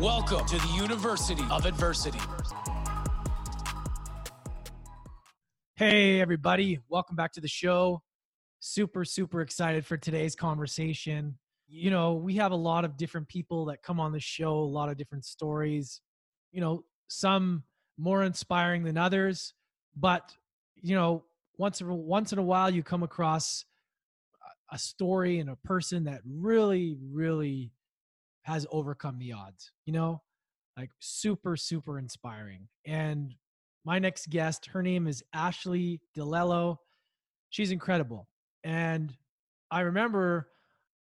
Welcome to the University of Adversity. Hey, everybody. Welcome back to the show. Super, super excited for today's conversation. You know, we have a lot of different people that come on the show, a lot of different stories, you know, some more inspiring than others. But, you know, once, once in a while, you come across a- story and a person that really, really has overcome the odds, you know, like super, super inspiring. And my next guest, her name is Ashley DeLello. She's incredible. And I remember,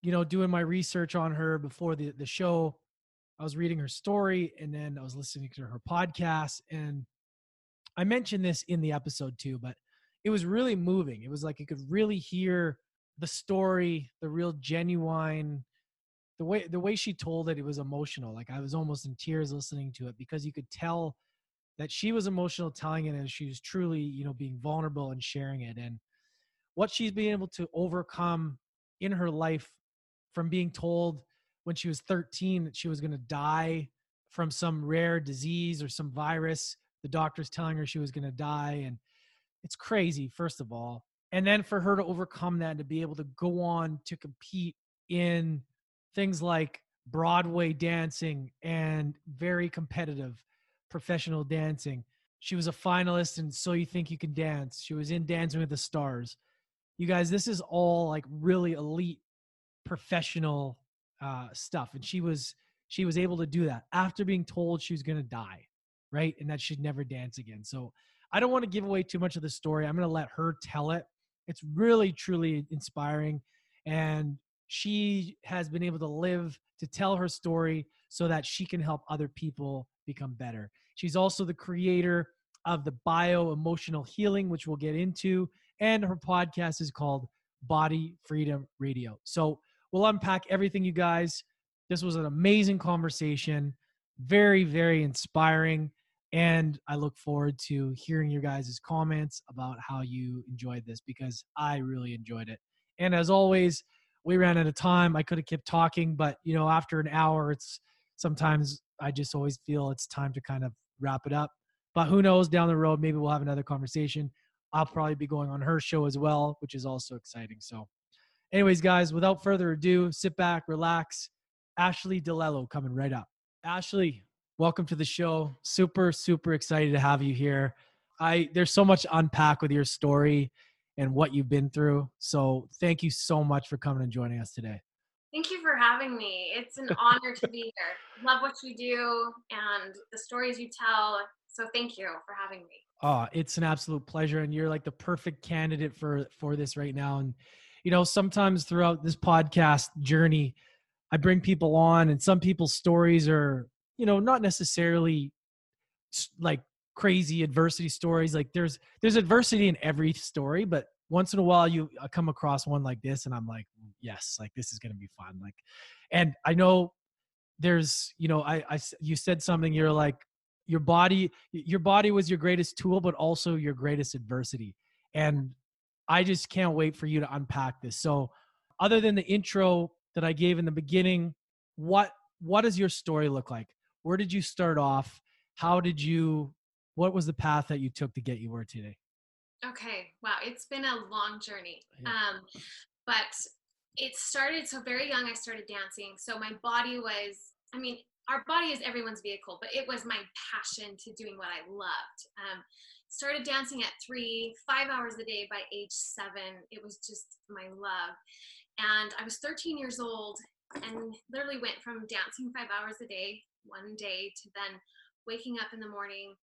you know, doing my research on her before the, the show. I was reading her story and then I was listening to her podcast. And I mentioned this in the episode too, but it was really moving. It was like you could really hear the story, the real genuine the way the way she told it it was emotional like i was almost in tears listening to it because you could tell that she was emotional telling it and she was truly you know being vulnerable and sharing it and what she's been able to overcome in her life from being told when she was 13 that she was going to die from some rare disease or some virus the doctors telling her she was going to die and it's crazy first of all. And then for her to overcome that and to be able to go on to compete in things like Broadway dancing and very competitive professional dancing. She was a finalist in So You Think You Can Dance. She was in Dancing with the Stars. You guys, this is all like really elite professional uh, stuff. And she was she was able to do that after being told she was gonna die, right? And that she'd never dance again. So I don't want to give away too much of the story. I'm gonna let her tell it. It's really truly inspiring. And she has been able to live to tell her story so that she can help other people become better. She's also the creator of the bio emotional healing, which we'll get into, and her podcast is called Body Freedom Radio. So we'll unpack everything, you guys. This was an amazing conversation, very, very inspiring. And I look forward to hearing your guys' comments about how you enjoyed this because I really enjoyed it. And as always, we ran out of time. I could have kept talking, but you know, after an hour, it's sometimes I just always feel it's time to kind of wrap it up. But who knows down the road, maybe we'll have another conversation. I'll probably be going on her show as well, which is also exciting. So, anyways, guys, without further ado, sit back, relax. Ashley DeLello coming right up. Ashley, welcome to the show. Super, super excited to have you here. I there's so much unpack with your story and what you've been through. So thank you so much for coming and joining us today. Thank you for having me. It's an honor to be here. Love what you do and the stories you tell. So thank you for having me. Oh, it's an absolute pleasure, and you're like the perfect candidate for for this right now. And you know, sometimes throughout this podcast journey, I bring people on, and some people's stories are, you know, not necessarily like crazy adversity stories. Like there's there's adversity in every story, but once in a while you uh, come across one like this, and I'm like, mm, yes, like this is gonna be fun. Like, and I know there's, you know, I I you said something. You're like your body your body was your greatest tool but also your greatest adversity and i just can't wait for you to unpack this so other than the intro that i gave in the beginning what what does your story look like where did you start off how did you what was the path that you took to get you where today Okay. Wow. It's been a long journey. Yeah. Um, but it started so very young. I started dancing. So my body was, I mean, our body is everyone's vehicle, but it was my passion to doing what I loved. Um, started dancing at three, five hours a day by age seven. It was just my love. And I was 13 years old and literally went from dancing five hours a day one day to then waking up in the morning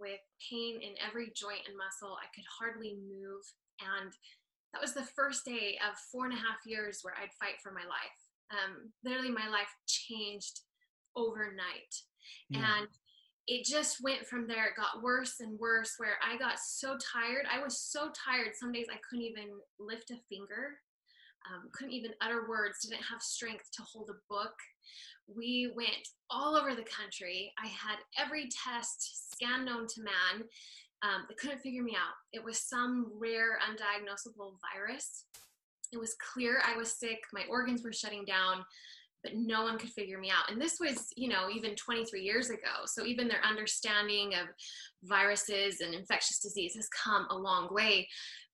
with pain in every joint and muscle. I could hardly move. And that was the first day of four and a half years where I'd fight for my life. Um, literally, my life changed overnight. Yeah. And it just went from there. It got worse and worse where I got so tired. I was so tired. Some days I couldn't even lift a finger, um, couldn't even utter words, didn't have strength to hold a book. We went all over the country. I had every test scan known to man. Um, they couldn't figure me out. It was some rare, undiagnosable virus. It was clear I was sick. My organs were shutting down but no one could figure me out. And this was, you know, even 23 years ago. So even their understanding of viruses and infectious disease has come a long way.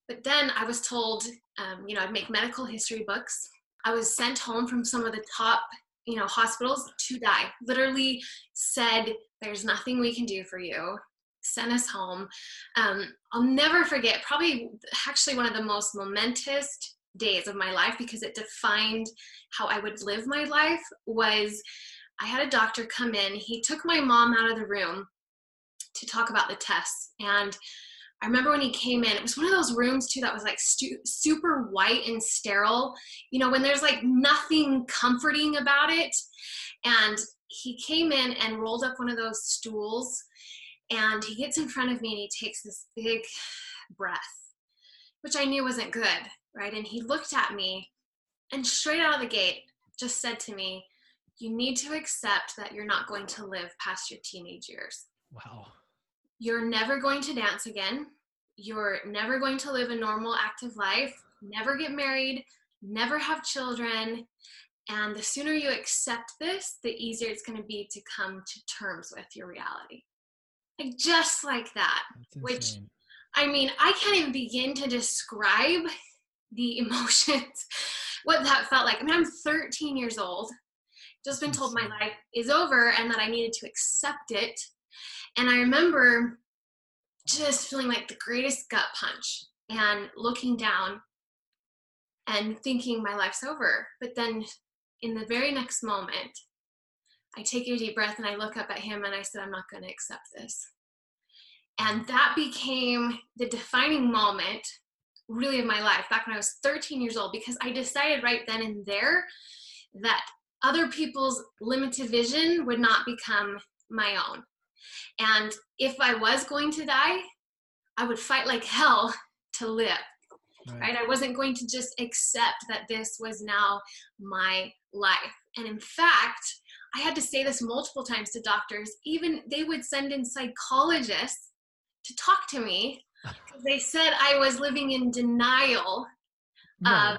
But then I was told, um, you know, I'd make medical history books. I was sent home from some of the top, you know, hospitals to die. Literally said, "There's nothing we can do for you." Sent us home. Um, I'll never forget. Probably, actually, one of the most momentous days of my life because it defined how I would live my life was I had a doctor come in. He took my mom out of the room to talk about the tests. And I remember when he came in, it was one of those rooms too that was like stu- super white and sterile, you know, when there's like nothing comforting about it. And he came in and rolled up one of those stools and he gets in front of me and he takes this big breath, which I knew wasn't good right? And he looked at me and straight out of the gate just said to me, You need to accept that you're not going to live past your teenage years. Wow. You're never going to dance again. You're never going to live a normal, active life, never get married, never have children. And the sooner you accept this, the easier it's going to be to come to terms with your reality. Like just like that, which I mean, I can't even begin to describe the emotions, what that felt like. I mean, I'm 13 years old, just been told my life is over and that I needed to accept it. And I remember just feeling like the greatest gut punch and looking down and thinking my life's over. But then in the very next moment, I take a deep breath and I look up at him and I said, I'm not going to accept this. And that became the defining moment really of my life back when I was 13 years old because I decided right then and there that other people's limited vision would not become my own. And if I was going to die, I would fight like hell to live. Right. right. I wasn't going to just accept that this was now my life. And in fact, I had to say this multiple times to doctors. Even they would send in psychologists to talk to me they said I was living in denial of,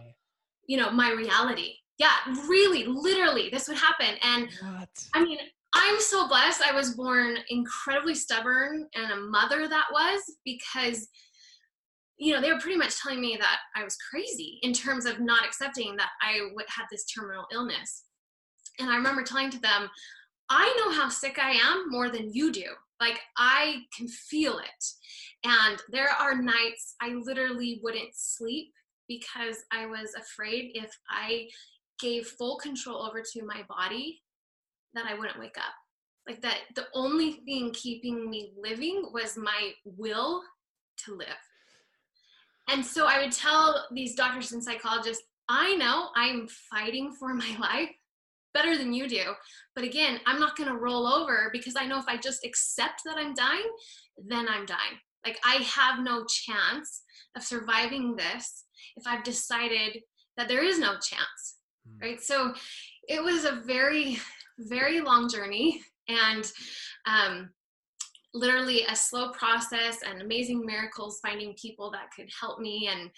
you know, my reality. Yeah, really, literally, this would happen. And what? I mean, I'm so blessed. I was born incredibly stubborn and a mother that was because, you know, they were pretty much telling me that I was crazy in terms of not accepting that I would had this terminal illness. And I remember telling to them, I know how sick I am more than you do. Like, I can feel it. And there are nights I literally wouldn't sleep because I was afraid if I gave full control over to my body that I wouldn't wake up. Like that the only thing keeping me living was my will to live. And so I would tell these doctors and psychologists, I know I'm fighting for my life better than you do. But again, I'm not going to roll over because I know if I just accept that I'm dying, then I'm dying. Like I have no chance of surviving this if I've decided that there is no chance. Mm. Right. So it was a very, very long journey and um, literally a slow process and amazing miracles finding people that could help me and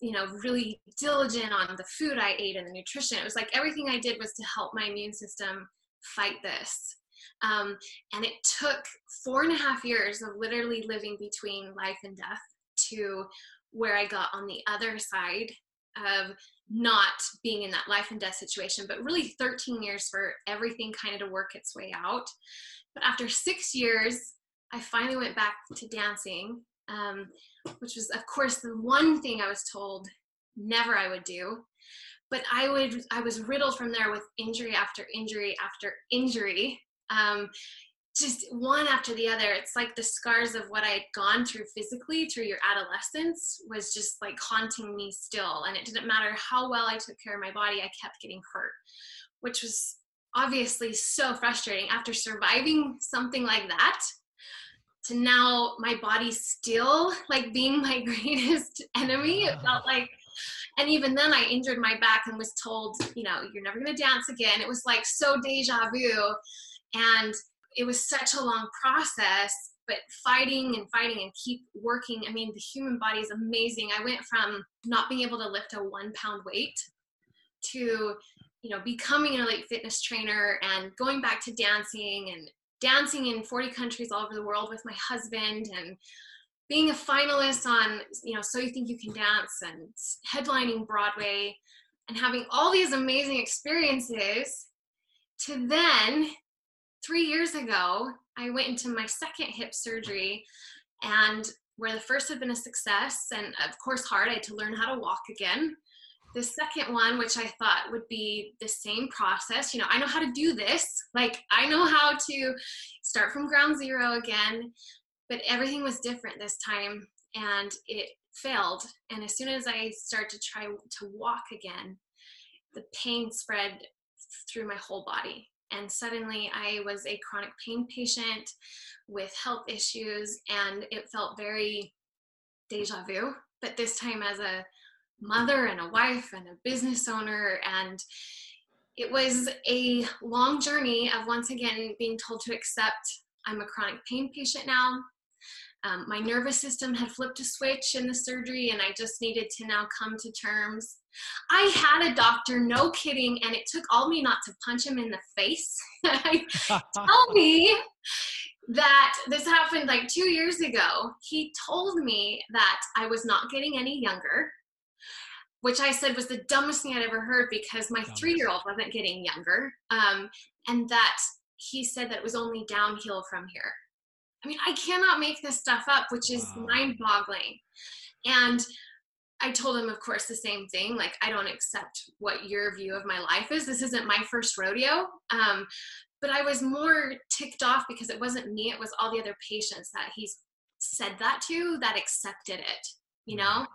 you know really diligent on the food i ate and the nutrition. It was like everything i did was to help my immune system fight this. Um, and it took four and a half years of literally living between life and death to where I got on the other side of not being in that life and death situation, but really 13 years for everything kind of to work its way out. But after six years, I finally went back to dancing, um, which was, of course, the one thing I was told never I would do. But I would, I was riddled from there with injury after injury after injury um, just one after the other. It's like the scars of what i had gone through physically through your adolescence was just like haunting me still. And it didn't matter how well i took care of my body i kept getting hurt which was obviously so frustrating. After surviving something like that to now my body still like being my greatest enemy it felt like and even then i injured my back and was told you know you're never going to dance again. It was like so deja vu. And it was such a long process but fighting and fighting and keep working i mean the human body is amazing. I went from not being able to lift a one pound weight to you know becoming an elite fitness trainer and going back to dancing and dancing in 40 countries all over the world with my husband and being a finalist on you know so you think you can dance and headlining broadway and having all these amazing experiences to then three years ago i went into my second hip surgery and where the first had been a success and of course hard i had to learn how to walk again. The second one which i thought would be the same process you know i know how to do this like i know how to start from ground zero again but everything was different this time and it failed. And as soon as i started to try to walk again the pain spread through my whole body and suddenly i was a chronic pain patient with health issues and it felt very deja vu but this time as a mother and a wife and a business owner and it was a long journey of once again being told to accept i'm a chronic pain patient now um, my nervous system had flipped a switch in the surgery and i just needed to now come to terms i had a doctor no kidding and it took all me not to punch him in the face tell me that this happened like two years ago he told me that i was not getting any younger which I said was the dumbest thing I'd ever heard because my three year old wasn't getting younger. Um, and that he said that it was only downhill from here. I mean, I cannot make this stuff up, which is wow. mind boggling. And I told him, of course, the same thing. Like, I don't accept what your view of my life is. This isn't my first rodeo. Um, but I was more ticked off because it wasn't me, it was all the other patients that he's said that to that accepted it, you know?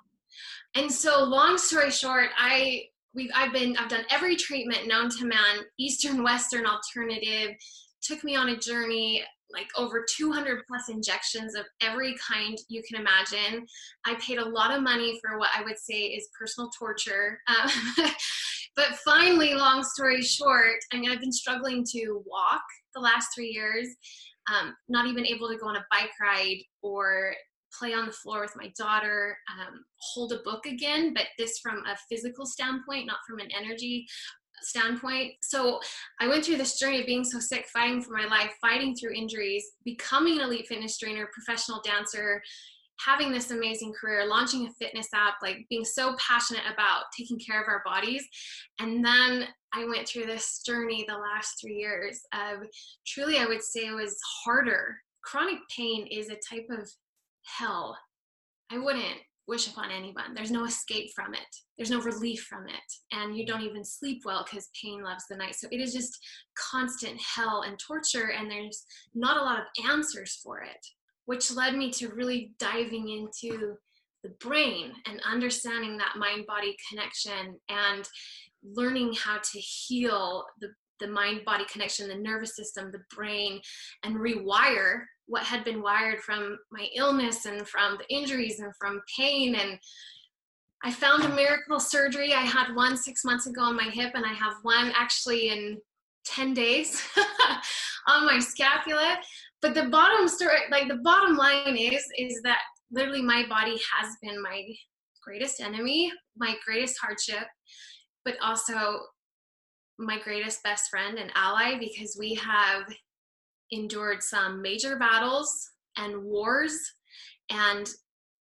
And so, long story short, I we've I've been I've done every treatment known to man, Eastern, Western, alternative. Took me on a journey like over 200 plus injections of every kind you can imagine. I paid a lot of money for what I would say is personal torture. Um, but finally, long story short, I mean, I've been struggling to walk the last three years, um, not even able to go on a bike ride or play on the floor with my daughter, um, hold a book again, but this from a physical standpoint, not from an energy standpoint. So I went through this journey of being so sick, fighting for my life, fighting through injuries, becoming an elite fitness trainer, professional dancer, having this amazing career, launching a fitness app, like being so passionate about taking care of our bodies. And then I went through this journey the last three years of truly, I would say it was harder. Chronic pain is a type of hell, I wouldn't wish upon anyone. There's no escape from it. There's no relief from it. And you don't even sleep well because pain loves the night. So it is just constant hell and torture, and there's not a lot of answers for it, which led me to really diving into the brain and understanding that mind body connection and learning how to heal the the mind body connection, the nervous system, the brain, and rewire what had been wired from my illness and from the injuries and from pain. And I found a miracle surgery. I had one six months ago on my hip, and I have one actually in 10 days on my scapula. But the bottom story, like the bottom line is, is that literally my body has been my greatest enemy, my greatest hardship, but also my greatest best friend and ally because we have endured some major battles and wars and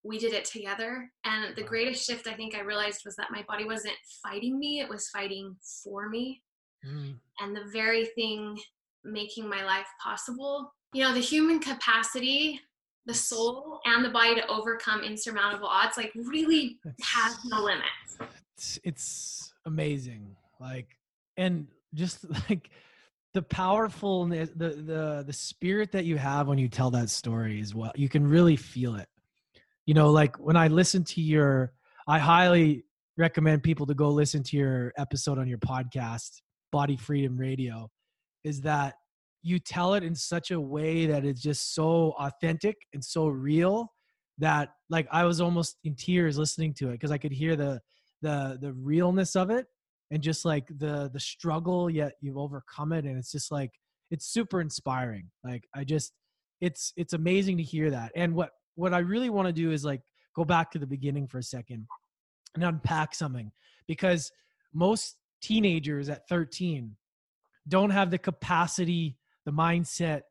we did it together. And the greatest shift i think i realized was that my body wasn't fighting me it was fighting for me. Mm. and the very thing making my life possible you know the human capacity the soul and the body to overcome insurmountable odds like really has no limits. it's, it's amazing. Like and just like the powerfulness the the the spirit that you have when you tell that story is well you can really feel it. You know like when i listen to your i highly recommend people to go listen to your episode on your podcast body freedom radio is that you tell it in such a way that it's just so authentic and so real that like I was almost in tears listening to it because I could hear the the the realness of it and just like the the struggle yet you've overcome it and it's just like it's super inspiring like i just it's it's amazing to hear that and what what i really want to do is like go back to the beginning for a second and unpack something because most teenagers at 13 don't have the capacity the mindset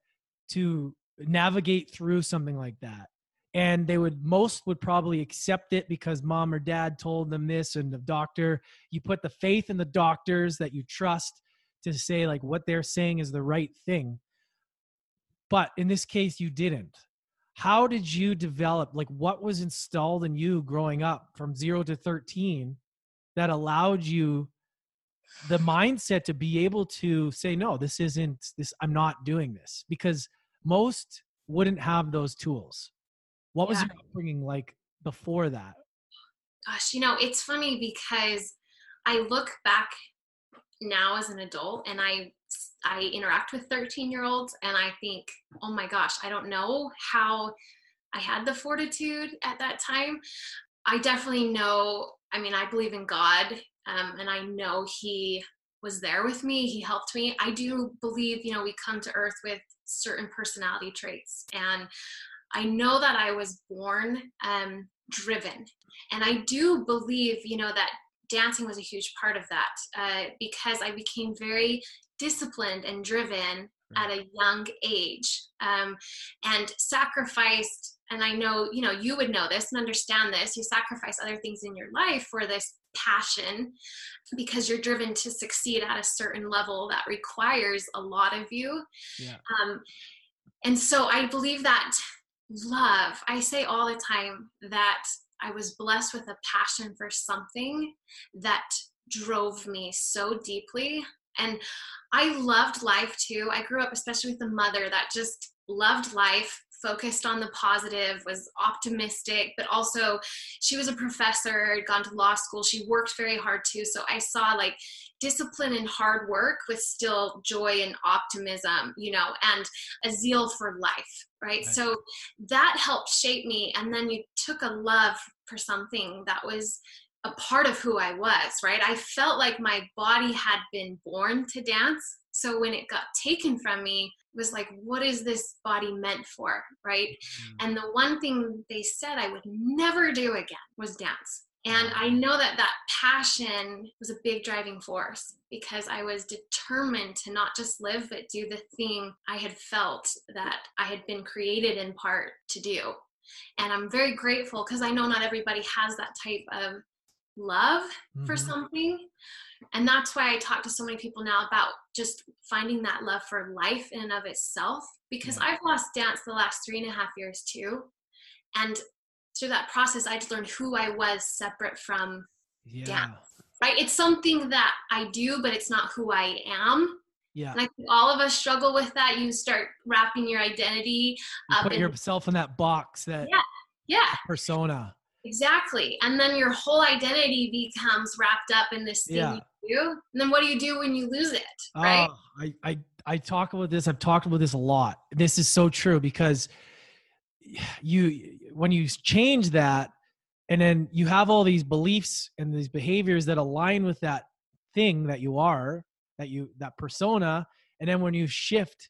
to navigate through something like that and they would most would probably accept it because mom or dad told them this and the doctor you put the faith in the doctors that you trust to say like what they're saying is the right thing. But in this case you didn't. How did you develop like what was installed in you growing up from 0 to 13 that allowed you the mindset to be able to say no this isn't this i'm not doing this because most wouldn't have those tools what was Yeah. your upbringing like before that? Gosh, you know, it's funny because I look back now as an adult and I I interact with 13 year olds and I think, oh my gosh, I don't know how I had the fortitude at that time. I definitely know, I mean, I believe in God um, and I know He was there with me. He helped me. I do believe, you know, we come to earth with certain personality traits. And I know that I was born um, driven. And I do believe, you know, that dancing was a huge part of that uh, because I became very disciplined and driven at a young age um, and sacrificed and i know you know you would know this and understand this you sacrifice other things in your life for this passion because you're driven to succeed at a certain level that requires a lot of you Yeah. um, and so i believe that love. I say all the time that i was blessed with a passion for something that drove me so deeply. And I loved life too. I grew up, especially with a mother that just loved life, focused on the positive, was optimistic, but also she was a professor, had gone to law school. She worked very hard too. So I saw like discipline and hard work with still joy and optimism, you know, and a zeal for life, right? Right. So that helped shape me. And then you took a love for something that was a part of who I was, right? I felt like my body had been born to dance. So when it got taken from me, was like, what is this body meant for, right? Mm-hmm. And the one thing they said I would never do again was dance. And I mm-hmm. know that that passion was a big driving force because I was determined to not just live, but do the thing I had felt that I had been created in part to do. And I'm very grateful because I know not everybody has that type of love for Mhm. something. And that's why I talk to so many people now about just finding that love for life in and of itself. Because Yeah. I've lost dance the last three and a half years too. And through that process, I just learned who I was separate from, Yeah. right? It's something that I do, but it's not who I am. Yeah. And I think all of us struggle with that. You start wrapping your identity You up put in, yourself in that box, that Yeah. yeah, persona. Exactly. And then your whole identity becomes wrapped up in this thing Yeah. you do. And then what do you do when you lose it? Oh, right? Oh, I, I, I talk about this. I've talked about this a lot. This is so true because you, when you change that, and then you have all these beliefs and these behaviors that align with that thing that you are, that you, that persona, and then when you shift,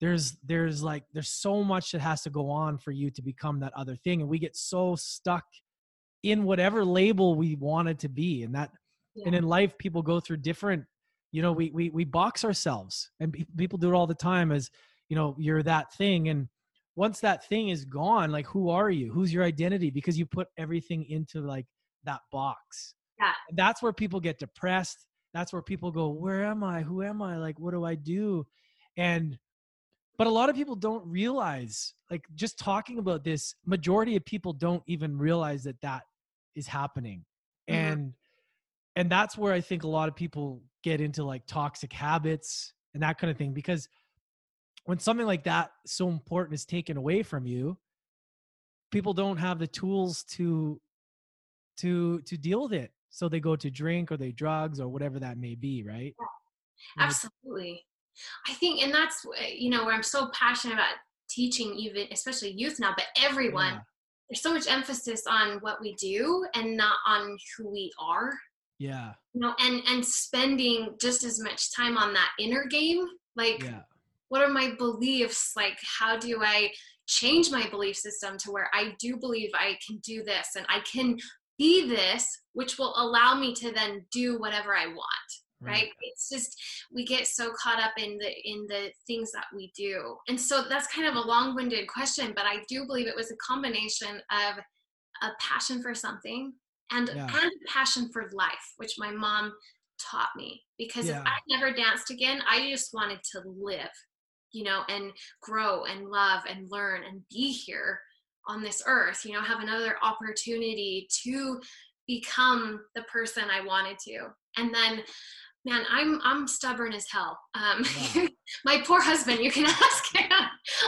there's, there's like, there's so much that has to go on for you to become that other thing, and we get so stuck in whatever label we want it to be, and that and in life people go through different you know we we, we box ourselves and people do it all the time as you know you're that thing and once that thing is gone like who are you? Who's your identity? Because you put everything into like that box. Yeah. and that's where people get depressed. That's where people go where am i? Who am i? Like what do i do? And but a lot of people don't realize like just talking about this majority of people don't even realize that that is happening Mhm. and and that's where i think a lot of people get into like toxic habits and that kind of thing because when something like that so important is taken away from you people don't have the tools to to to deal with it so they go to drink or they drugs or whatever that may be right it's- Absolutely. I think, and that's uh, you know where I'm so passionate about teaching, even especially youth now, but everyone. Yeah. There's so much emphasis on what we do and not on who we are. Yeah. You know, and and spending just as much time on that inner game, like Yeah. what are my beliefs like how do i change my belief system to where i do believe i can do this and i can be this which will allow me to then do whatever i want right, it's just we get so caught up in the in the things that we do. And so that's kind of a long-winded question but i do believe it was a combination of a passion for something and Yeah. and a passion for life which my mom taught me. Because Yeah. if i never danced again i just wanted to live you know and grow and love and learn and be here on this earth you know have another opportunity to become the person i wanted to. And then man i'm i'm stubborn as hell um Wow. my poor husband you can ask him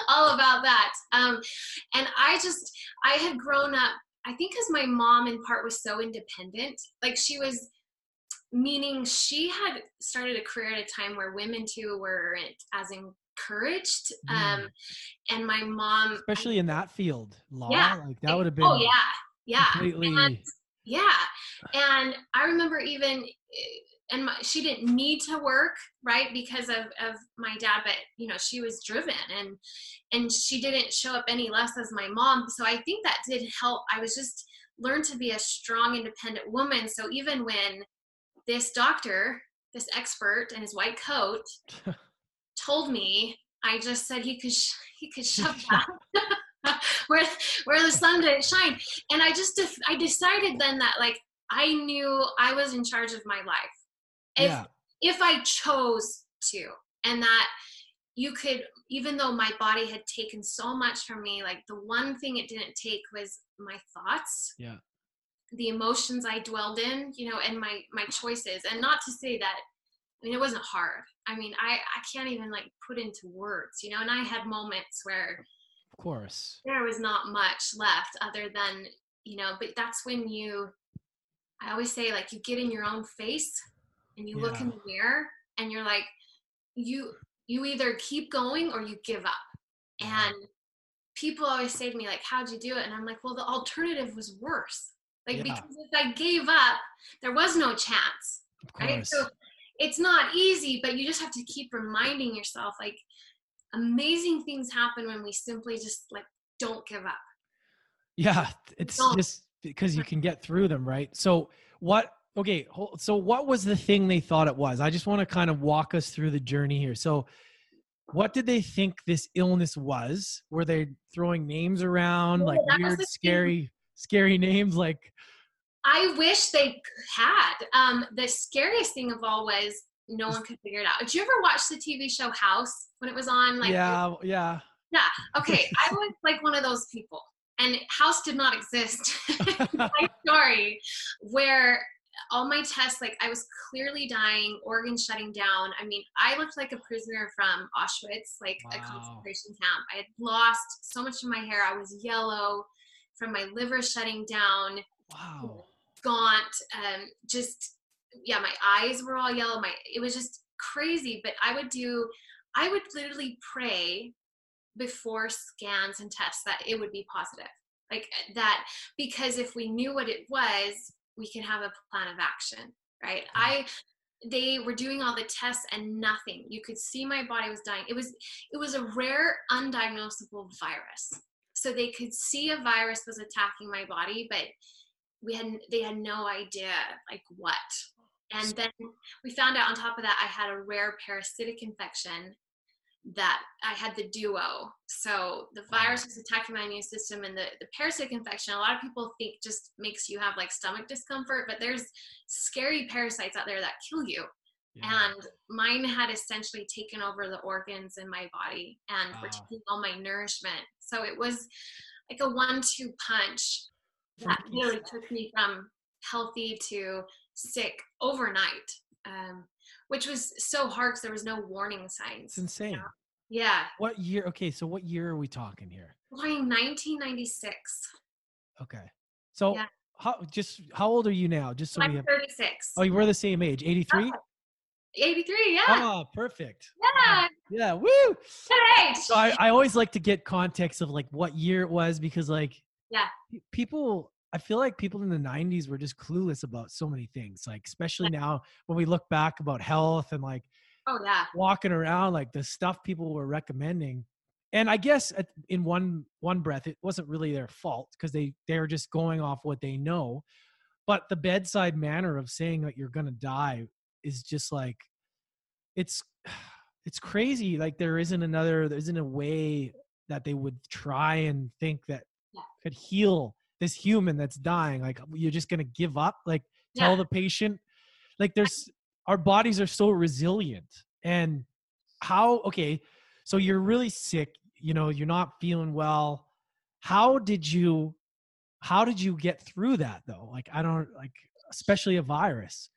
all about that um and i just i had grown up i think because my mom in part was so independent like she was meaning she had started a career at a time where women too weren't as encouraged um Mm. and my mom Especially in that field, law. Yeah. Like that would have been oh yeah yeah completely and, yeah and i remember even and my, she didn't need to work right because of, of my dad but you know she was driven and and she didn't show up any less as my mom. So i think that did help. I was just learned to be a strong independent woman. So even when this doctor this expert in his white coat told me i just said he could sh- he could shove that where where the sun didn't shine. And i just def- i decided then that like i knew i was in charge of my life if yeah. if i chose to and that you could even though my body had taken so much from me like the one thing it didn't take was my thoughts Yeah. the emotions i dwelled in you know and my my choices and not to say that i mean it wasn't hard i mean i i can't even like put into words you know and i had moments where Of course. there was not much left other than you know but that's when you i always say like you get in your own face and you look in the mirror and you're like you you either keep going or you give up and people always say to me like how'd you do it and i'm like well the alternative was worse like Yeah. because if i gave up there was no chance right so it's not easy but you just have to keep reminding yourself like amazing things happen when we simply just like don't give up Yeah, it's don't. just because you can get through them, right? So what? Okay, so what was the thing they thought it was? I just want to kind of walk us through the journey here. So, what did they think this illness was? Were they throwing names around Yeah, like weird, the thing. scary, scary names? Like, I wish they had. Um, the scariest thing of all was no one could figure it out. Did you ever watch the TV show House when it was on? Like, yeah, yeah, okay, I was like one of those people, and House did not exist. my story, where all my tests, like I was clearly dying, organs shutting down. I mean, I looked like a prisoner from Auschwitz, like a concentration camp. I had lost so much of my hair. I was yellow from my liver shutting down wow, gaunt um just yeah my eyes were all yellow my it was just crazy but i would do i would literally pray before scans and tests that it would be positive like that because if we knew what it was we can have a plan of action right? I they were doing all the tests and nothing. You could see my body was dying. It was it was a rare undiagnosable virus. So they could see a virus was attacking my body but we had they had no idea like what. And then we found out on top of that i had a rare parasitic infection that i had the duo. So the virus was attacking my immune system and the, the parasitic infection a lot of people think just makes you have like stomach discomfort but there's scary parasites out there that kill you. Yeah. and mine had essentially taken over the organs in my body and were taking all my nourishment. So it was like a one-two punch that really took me from healthy to sick overnight. Um, which was so hard because there was no warning signs It's insane. yeah What year? Okay, so what year are we talking here? going 1996 Okay, so Yeah. how just how old are you now? Just so we i'm have. 36 Oh, you were the same age, eighty three. 83, yeah. Oh, perfect. yeah, Yeah, woo. good age. So I, I always like to get context of like what year it was because like Yeah. people I feel like people in the 90s were just clueless about so many things like especially now when we look back about health and like oh, yeah. walking around like the stuff people were recommending and I guess at, in one one breath it wasn't really their fault because they they're just going off what they know but the bedside manner of saying that you're going to die is just like it's it's crazy like there isn't another there isn't a way that they would try and think that Yeah. could heal this human that's dying like you're just to give up? Like tell Yeah. the patient? Like there's our bodies are so resilient and how okay so you're really sick you know you're not feeling well. How did you how did you get through that though? Like i don't like especially a virus.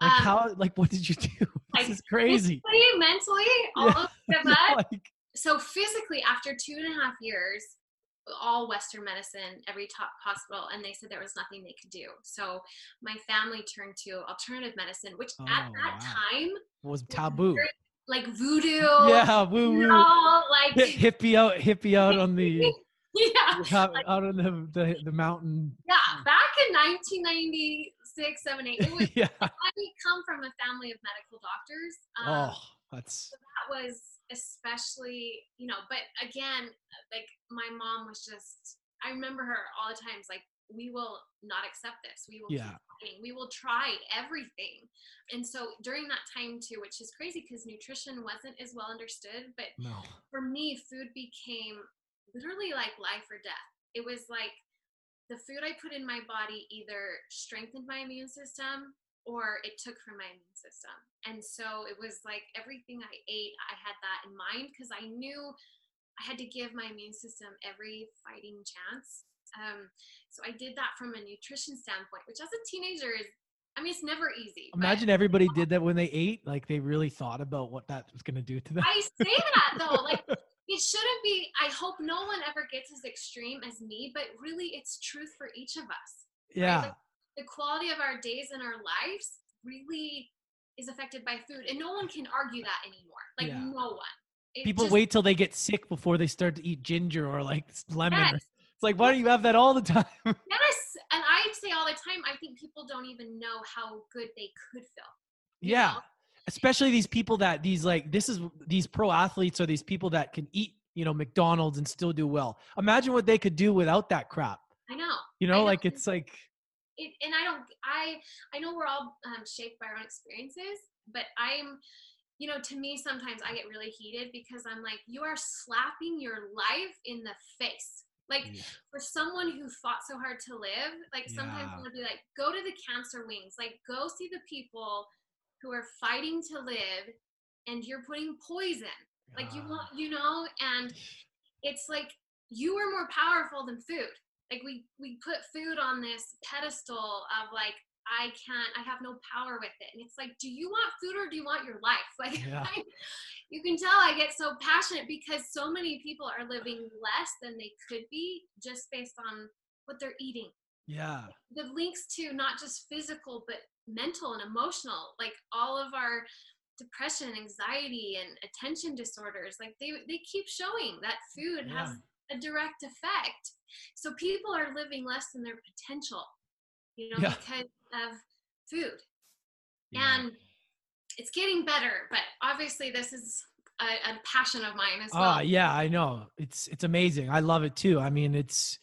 Like Um, how like what did you do? This is crazy. Physically, mentally, all Yeah. of the above. like, so physically after two and a half years all western medicine every top hospital and they said there was nothing they could do. So my family turned to alternative medicine which at Oh, that wow. time was taboo. very- like voodoo. Yeah woo woo know, like Hi- hippie out hippie out on the yeah. out out on the, the the mountain. Yeah back in 1996 7 8 it was yeah. I come from a family of medical doctors um, oh that's that was especially you know but again like my mom was just i remember her all the times like we will not accept this we will keep Yeah. fighting. we will try everything and so during that time too which is crazy because nutrition wasn't as well understood but no for me food became literally like life or death it was like the food i put in my body either strengthened my immune system or it took from my immune system and so it was like everything i ate i had that in mind because i knew i had to give my immune system every fighting chance um, so i did that from a nutrition standpoint which as a teenager is i mean it's never easy but- imagine everybody did that when they ate like they really thought about what that was going to do to them I say that though, like it shouldn't be. I hope no one ever gets as extreme as me, but really, it's truth for each of us. yeah Like, the quality of our days and our lives really is affected by food, and no one can argue that anymore. Like Yeah. no one. It people just- wait till they get sick before they start to eat ginger or like lemon Yes, it's like why do you have that all the time yes, and I say all the time. I think people don't even know how good they could feel. yeah know? especially these people that these like this is these pro athletes or these people that can eat you know mcdonald's and still do well imagine what they could do without that crap I know. you I know know. like it's like it, and I don't I I know we're all um, shaped by our own experiences, but I'm you know to me sometimes I get really heated because I'm like you are slapping your life in the face. Like for someone who fought so hard to live, like sometimes I'm gonna be like, go to the cancer wings, like go see the people who are fighting to live, and you're putting poison. Like you want, you know, and it's like you are more powerful than food. Like we we put food on this pedestal of like I can't, I have no power with it, and it's like, do you want food or do you want your life? Like Yeah. I, you can tell I get so passionate because so many people are living less than they could be just based on what they're eating. yeah The links to not just physical but mental and emotional, like all of our depression, anxiety, and attention disorders, like they they keep showing that food has Yeah. A direct effect. So people are living less than their potential, you know, Yeah. because of food. yeah. And it's getting better, but obviously this is a, a passion of mine as well. Ah, yeah, I know. It's it's amazing. I love it too. I mean, it's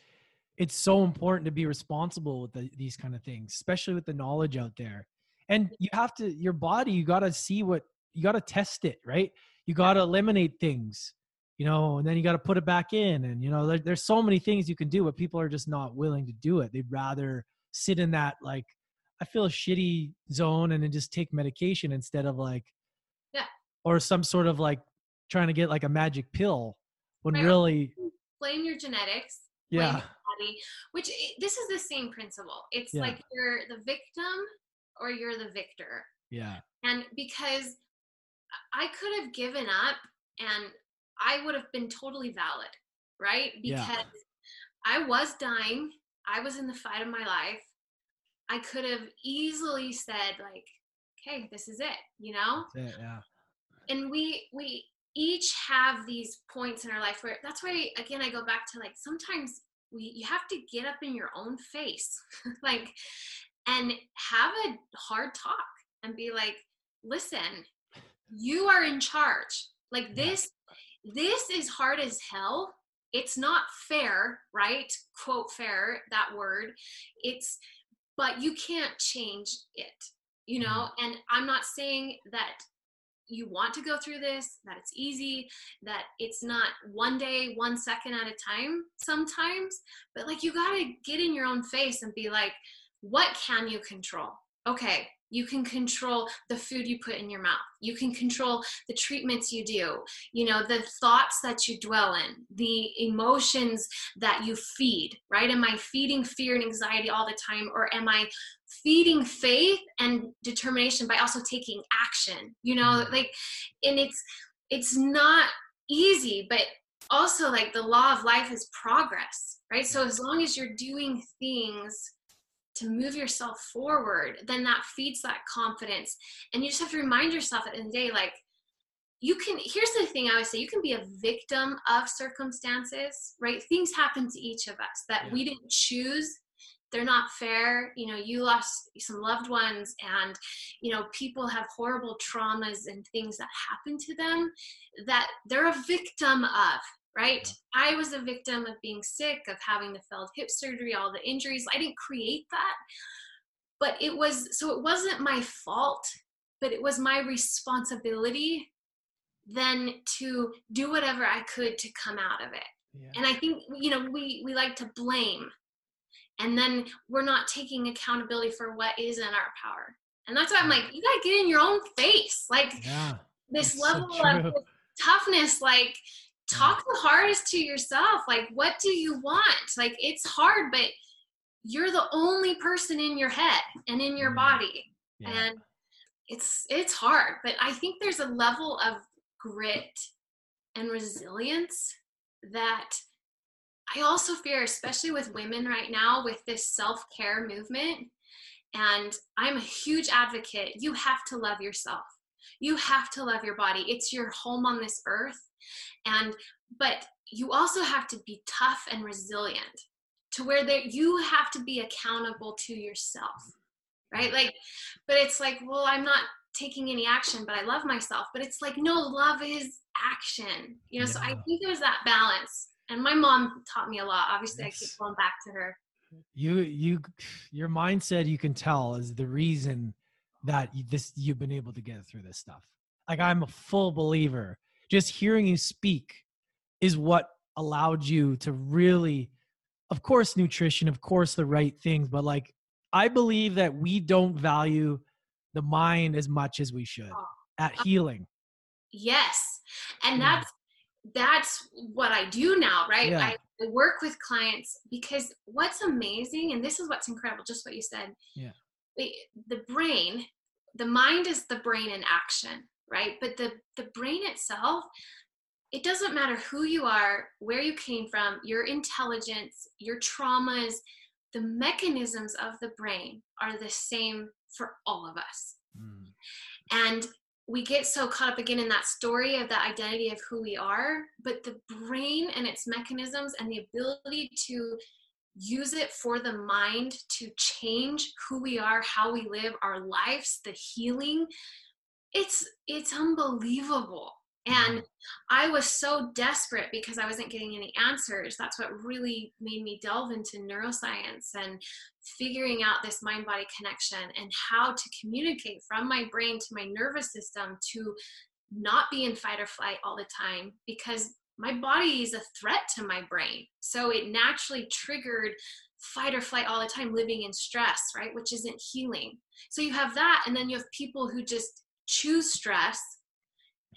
it's so important to be responsible with the, these kind of things, especially with the knowledge out there. And you have to your body, you got to see what you got to test it, right? You got to eliminate things, you know, and then you got to put it back in and you know, there, there's so many things you can do, but people are just not willing to do it. They'd rather sit in that like I feel a shitty zone and then just take medication instead of like Yeah. or some sort of like trying to get like a magic pill when Right. really Blame your genetics. yeah your body, which eh, this is the same principle. It's Yeah. like you're the victim or you're the victor. yeah And because I could have given up and I would have been totally valid, right? Yeah. Because I was dying, I was in the fight of my life. I could have easily said, like, okay, this is it, you know? It, yeah. And we we each have these points in our life where that's why again I go back to like sometimes we you have to get up in your own face like and have a hard talk and be like listen you are in charge like this this is hard as hell. It's not fair right? Quote fair that word. It's but you can't change it you know? Mm-hmm. And i'm not saying that you want to go through this, that it's easy, that it's not one day, one second at a time sometimes, but like you got to get in your own face and be like, what can you control? Okay, you can control the food you put in your mouth. You can control the treatments you do, you know, the thoughts that you dwell in, the emotions that you feed, right? Am I feeding fear and anxiety all the time or am I feeding faith and determination by also taking action? You know, Mm. like and it's it's not easy, but also like the law of life is progress, right? So as long as you're doing things to move yourself forward, then that feeds that confidence. And you just have to remind yourself at the end of the day, like, you can, here's the thing I would say you can be a victim of circumstances, right? Things happen to each of us that Yeah. we didn't choose. They're not fair. You know, you lost some loved ones, and, you know, people have horrible traumas and things that happen to them that they're a victim of, right? I was a victim of being sick, of having the failed hip surgery, all the injuries. I didn't create that. But it was, so it wasn't my fault, but it was my responsibility then to do whatever I could to come out of it. Yeah. And I think, you know, we, we like to blame and then we're not taking accountability for what is in our power. And that's why I'm like, you gotta get in your own face. Like, yeah. this so level true. of toughness like talk the hardest to yourself like what do you want like it's hard but you're the only person in your head and in your Mm. body Yeah. and it's it's hard but i think there's a level of grit and resilience that i also fear especially with women right now with this self-care movement and i'm a huge advocate you have to love yourself you have to love your body. It's your home on this earth. And but you also have to be tough and resilient to where that you have to be accountable to yourself right? Like but it's like well i'm not taking any action but i love myself. But it's like no love is action. You know so i Yeah. think there's that balance. And my mom taught me a lot. Obviously i keep going back to her. You you your mindset you can tell is the reason that you, this you've been able to get through this stuff like i'm a full believer just hearing you speak is what allowed you to really of course nutrition of course the right things but like i believe that we don't value the mind as much as we should Oh. at uh, healing Yes. And Yeah. that's that's what I do now, right? Yeah. I, I work with clients because what's amazing, and this is what's incredible, just what you said. Yeah. The, the brain, the mind is the brain in action, right? But the the brain itself, it doesn't matter who you are, where you came from, your intelligence, your traumas, the mechanisms of the brain are the same for all of us Mm. and we get so caught up again in that story of the identity of who we are but the brain and its mechanisms and the ability to use it for the mind to change who we are how we live our lives the healing. It's it's unbelievable. And mm-hmm. i was so desperate because i wasn't getting any answers. That's what really made me delve into neuroscience and figuring out this mind body connection and how to communicate from my brain to my nervous system to not be in fight or flight all the time because my body is a threat to my brain. So it naturally triggered fight or flight all the time, living in stress, right? Which isn't healing. So you have that, and then you have people who just choose stress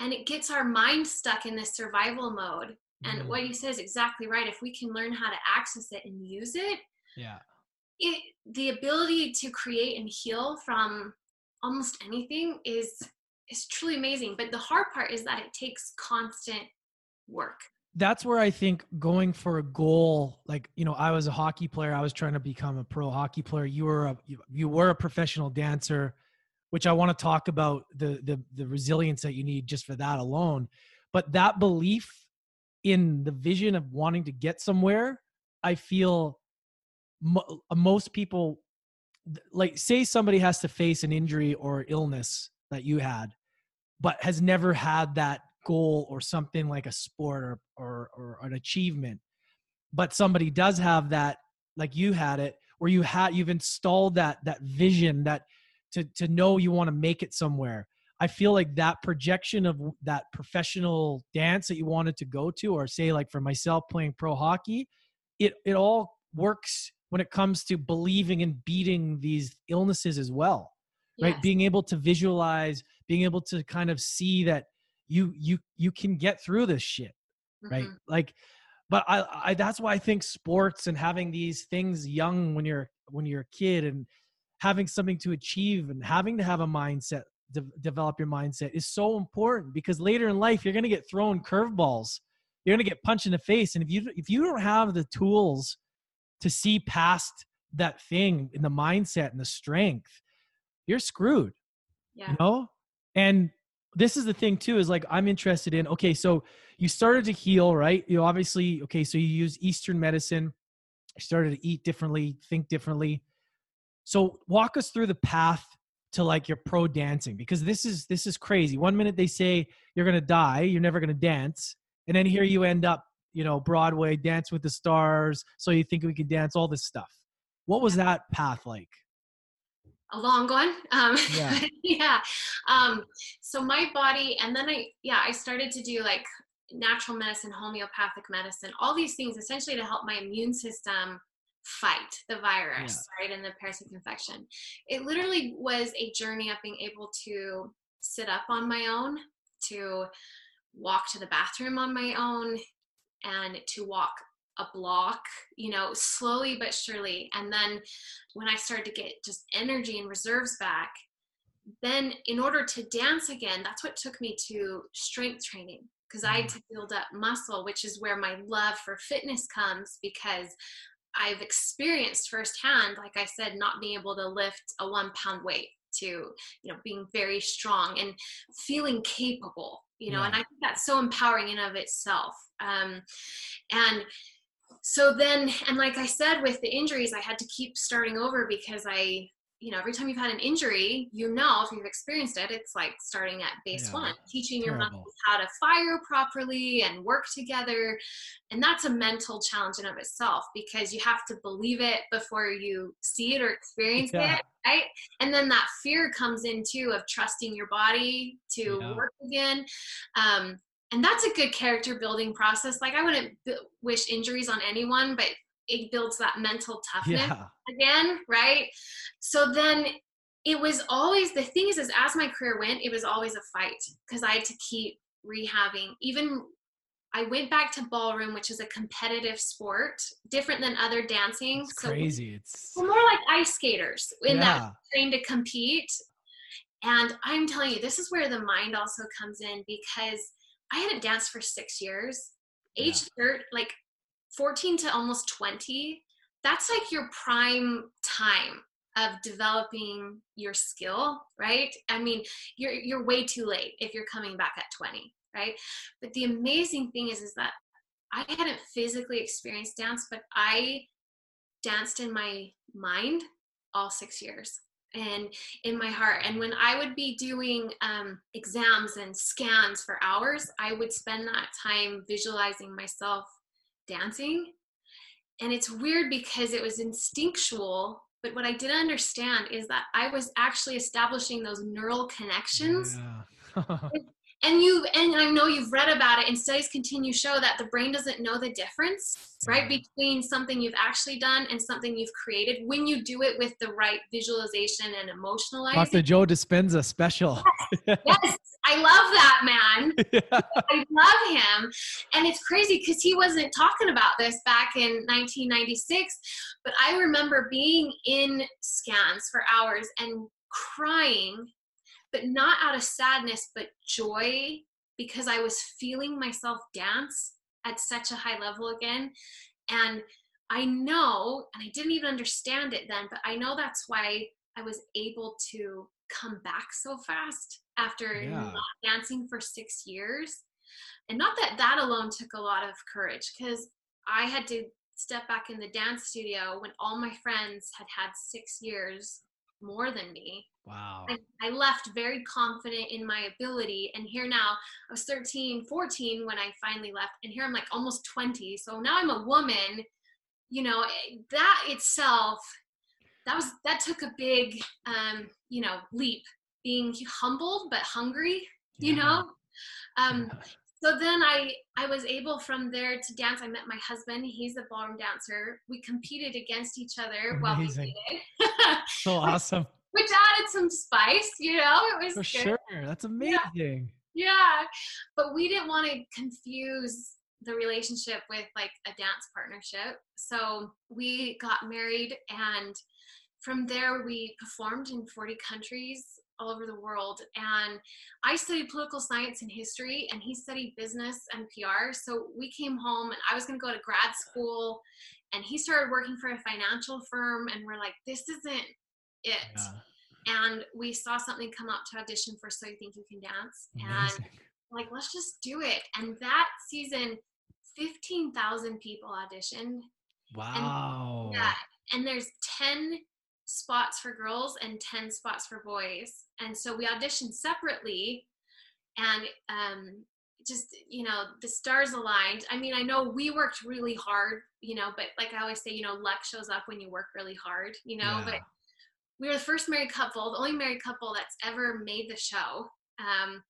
and it gets our mind stuck in this survival mode. And Mm. what you said is exactly right. If we can learn how to access it and use it, yeah it the ability to create and heal from almost anything is is truly amazing but the hard part is that it takes constant work that's where I think going for a goal, like you know, I was a hockey player. I was trying to become a pro hockey player. You were a you, were a professional dancer. which I want to talk about the the the resilience that you need just for that alone. But that belief in the vision of wanting to get somewhere, I feel mo- uh, most people like say somebody has to face an injury or illness that you had but has never had that goal or something like a sport or, or, or an achievement but somebody does have that like you had it where you had you've installed that that vision that to to know you want to make it somewhere i feel like that projection of that professional dance that you wanted to go to or say like for myself playing pro hockey it it all works when it comes to believing and beating these illnesses as well right Yes. being able to visualize being able to kind of see that you you you can get through this shit right Mhm. like but I, I that's why i think sports and having these things young when you're when you're a kid and having something to achieve and having to have a mindset de- develop your mindset is so important because later in life you're going to get thrown curveballs you're going to get punched in the face and if you if you don't have the tools to see past that thing in the mindset and the strength you're screwed Yeah. you know and this is the thing too is like i'm interested in okay so you started to heal right? You obviously okay so you use eastern medicine. You started to eat differently think differently. So walk us through the path to like your pro dancing because this is this is crazy. One minute they say you're gonna die you're never gonna dance and then here you end up you know broadway dance with the stars so you think we can dance all this stuff. What was that path like a long one. Um, Yeah. yeah. Um, so my body, and then I, yeah, I started to do like natural medicine, homeopathic medicine, all these things essentially to help my immune system fight the virus, right, and the parasitic infection. It literally was a journey of being able to sit up on my own, to walk to the bathroom on my own, and to walk a block, you know, slowly but surely. And then when I started to get just energy and reserves back, then in order to dance again, that's what took me to strength training because I had to build up muscle, which is where my love for fitness comes because I've experienced firsthand, like I said, not being able to lift a one pound weight to, you know, being very strong and feeling capable, you know, Yeah. and I think that's so empowering in of itself. Um, and so then and like i said with the injuries i had to keep starting over because i you know every time you've had an injury you know if you've experienced it it's like starting at base Yeah. one teaching your Terrible. muscles how to fire properly and work together and that's a mental challenge in of itself because you have to believe it before you see it or experience Yeah. it right and then that fear comes in too of trusting your body to Yeah. work again um, and that's a good character building process. Like i wouldn't b- wish injuries on anyone but it builds that mental toughness yeah. again right? So then it was always the thing is is as my career went it was always a fight because i had to keep rehabbing. Even i went back to ballroom which is a competitive sport different than other dancing. It's so crazy. It's more like ice skaters in that yeah. trained to compete. And I'm telling you, this is where the mind also comes in because I hadn't danced for six years. Age third, like 14 to almost 20, that's like your prime time of developing your skill, right? I mean, you're you're way too late if you're coming back at 20, right? But the amazing thing is is that I hadn't physically experienced dance, but I danced in my mind all six years and in my heart and when i would be doing um, exams and scans for hours i would spend that time visualizing myself dancing and it's weird because it was instinctual but what i didn't understand is that i was actually establishing those neural connections yeah. and you and i know you've read about it and studies continue to show that the brain doesn't know the difference right between something you've actually done and something you've created when you do it with the right visualization and emotionalizing dr joe dispenza special yes i love that man yeah. I love him. And it's crazy because he wasn't talking about this back in 1996. But I remember being in scans for hours and crying, but not out of sadness, but joy because I was feeling myself dance at such a high level again. And I know, and I didn't even understand it then, but I know that's why I was able to come back so fast after Yeah. not dancing for six years. And not that that alone took a lot of courage because I had to step back in the dance studio when all my friends had had six years more than me. Wow. I, I left very confident in my ability. And here now, I was 13, 14 when I finally left. And here I'm like almost 20. So now I'm a woman. You know, eh, that itself, that was, that took a big, um, you know, leap being humbled but hungry, you Yeah. know? Um, so then I I was able from there to dance. I met my husband. He's a ballroom dancer. We competed against each other while we did, So awesome. which added some spice. You know, it was For good. sure. That's amazing. Yeah, but we didn't want to confuse the relationship with like a dance partnership. So we got married, and from there we performed in 40 countries all over the world. And I studied political science and history, and he studied business and PR. So we came home, and I was going to go to grad school, and he started working for a financial firm, and we're like, this isn't it Yeah. and we saw something come up to audition for So You Think You Can Dance, and like let's just do it. And that season, fifteen thousand people auditioned. Wow. Yeah, and there's ten spots for girls and ten spots for boys, and so we auditioned separately, and um, just you know the stars aligned. I mean, I know we worked really hard, you know, but like I always say, you know, luck shows up when you work really hard, you know, Yeah. but we were the first married couple, the only married couple that's ever made the show. Um,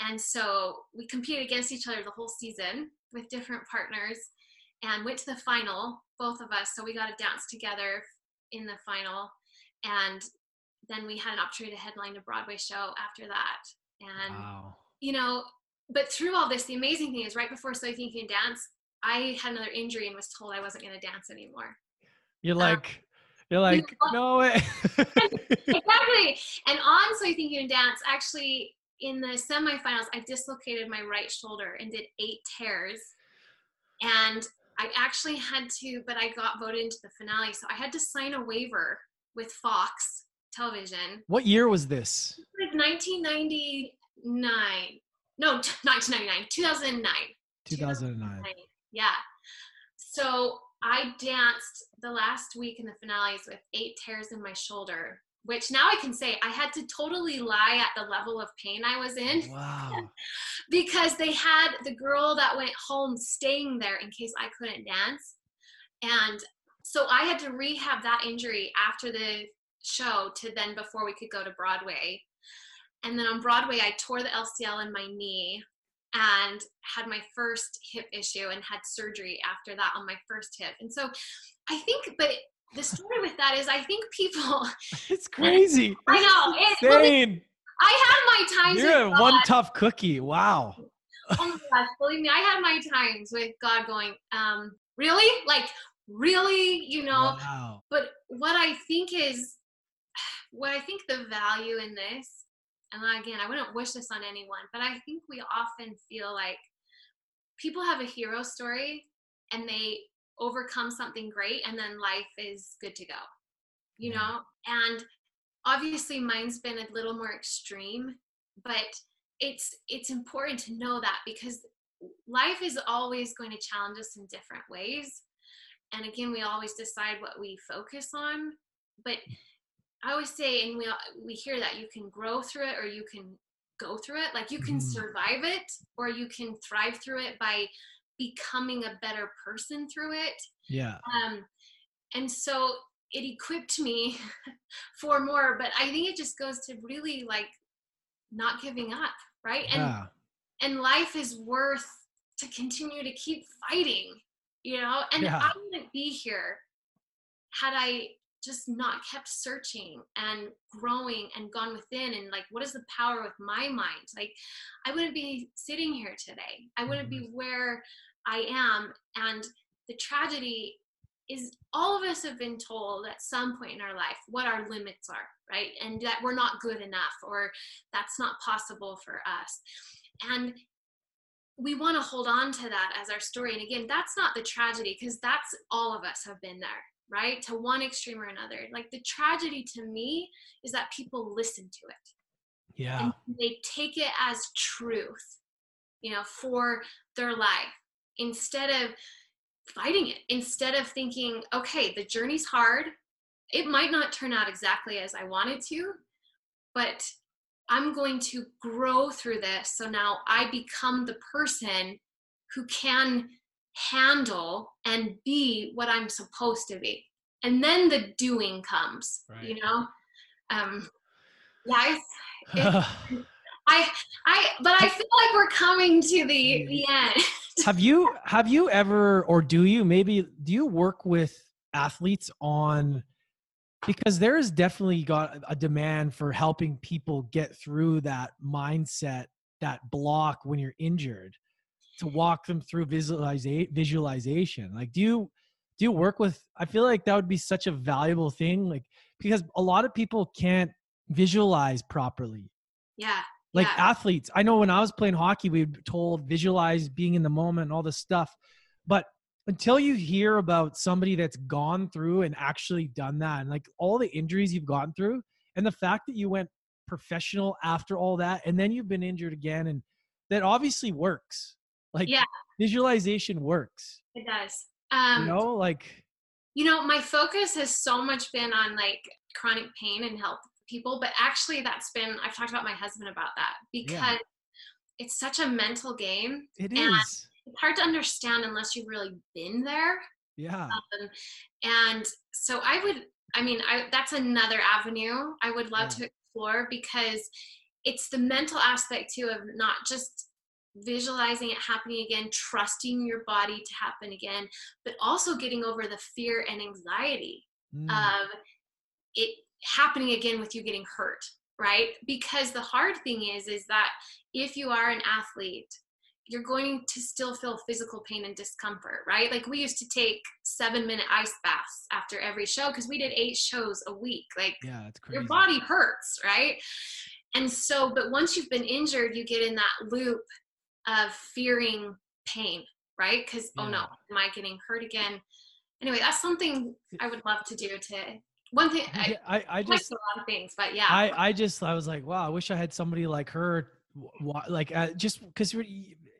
and so we competed against each other the whole season with different partners and went to the final, both of us. So we got to dance together in the final. And then we had an opportunity to headline a Broadway show after that. And, Wow. you know, but through all this, the amazing thing is right before So You Think You Can Dance, I had another injury and was told I wasn't going to dance anymore. You're Um, like, you're like, no way. exactly. And on So You Think You Can Dance, actually in the semifinals, I dislocated my right shoulder and did eight tears. And I actually had to, but I got voted into the finale. So I had to sign a waiver with Fox Television. what year was this? Like 1999. No, t- 1999, 2009. 2009. Yeah. So I danced the last week in the finales with eight tears in my shoulder, which now I can say I had to totally lie at the level of pain I was in Wow. because they had the girl that went home staying there in case I couldn't dance. And so I had to rehab that injury after the show to then before we could go to Broadway. And then on Broadway, I tore the LCL in my knee and had my first hip issue and had surgery after that on my first hip. And so I think, but the story with that is I think people, It's crazy. I know, It's it- insane. I had my times You're with one tough cookie. Wow. oh my gosh, believe me, I had my times with God going, um, really? Like, really? You know? Wow. But what I think is, what I think the value in this, and again, I wouldn't wish this on anyone, but I think we often feel like people have a hero story and they overcome something great and then life is good to go, you Yeah. know? And obviously mine's been a little more extreme, but it's it's important to know that because life is always going to challenge us in different ways and again we always decide what we focus on but i always say and we we hear that you can grow through it or you can go through it like you can Mhm. survive it or you can thrive through it by becoming a better person through it Yeah. um and so it equipped me for more but i think it just goes to really like not giving up right and Yeah. and life is worth to continue to keep fighting you know and Yeah. i wouldn't be here had i just not kept searching and growing and gone within and like what is the power with my mind? Like i wouldn't be sitting here today. I wouldn't be mm-hmm. where i am. And the tragedy is all of us have been told at some point in our life what our limits are right? And that we're not good enough or that's not possible for us. And we want to hold on to that as our story. And again, that's not the tragedy because that's all of us have been there, right? To one extreme or another. Like the tragedy to me is that people listen to it. Yeah. And they take it as truth, you know, for their life instead of fighting it, instead of thinking, okay, the journey's hard. It might not turn out exactly as I wanted to, but I'm going to grow through this. So now I become the person who can handle and be what I'm supposed to be. And then the doing comes, right. you know? Um, yeah, it, I, I, but I feel like we're coming to the, the end. have you, have you ever, or do you maybe, do you work with athletes on because there is definitely got a demand for helping people get through that mindset that block when you're injured to walk them through visualiza- visualization like do you do you work with i feel like that would be such a valuable thing like because a lot of people can't visualize properly yeah like yeah. athletes i know when i was playing hockey we were told visualize being in the moment and all this stuff but until you hear about somebody that's gone through and actually done that and like all the injuries you've gone through and the fact that you went professional after all that and then you've been injured again and that obviously works. Like yeah. visualization works. It does. Um you know like you know my focus has so much been on like chronic pain and help people but actually that's been i've talked about my husband about that because yeah. it's such a mental game it is it's hard to understand unless you've really been there. Yeah. Um, and so I would, I mean, I, that's another avenue I would love yeah. to explore because it's the mental aspect too of not just visualizing it happening again, trusting your body to happen again, but also getting over the fear and anxiety mm. of it happening again with you getting hurt, right? Because the hard thing is, is that if you are an athlete you're going to still feel physical pain and discomfort, right? Like we used to take seven minute ice baths after every show because we did eight shows a week. Like yeah, it's crazy. your body hurts, right? And so, but once you've been injured, you get in that loop of fearing pain, right? Because yeah. oh no, am I getting hurt again? Anyway, that's something I would love to do to one thing I, I, I just a lot of things, but yeah. I, I just I was like, wow, I wish I had somebody like her like uh, just because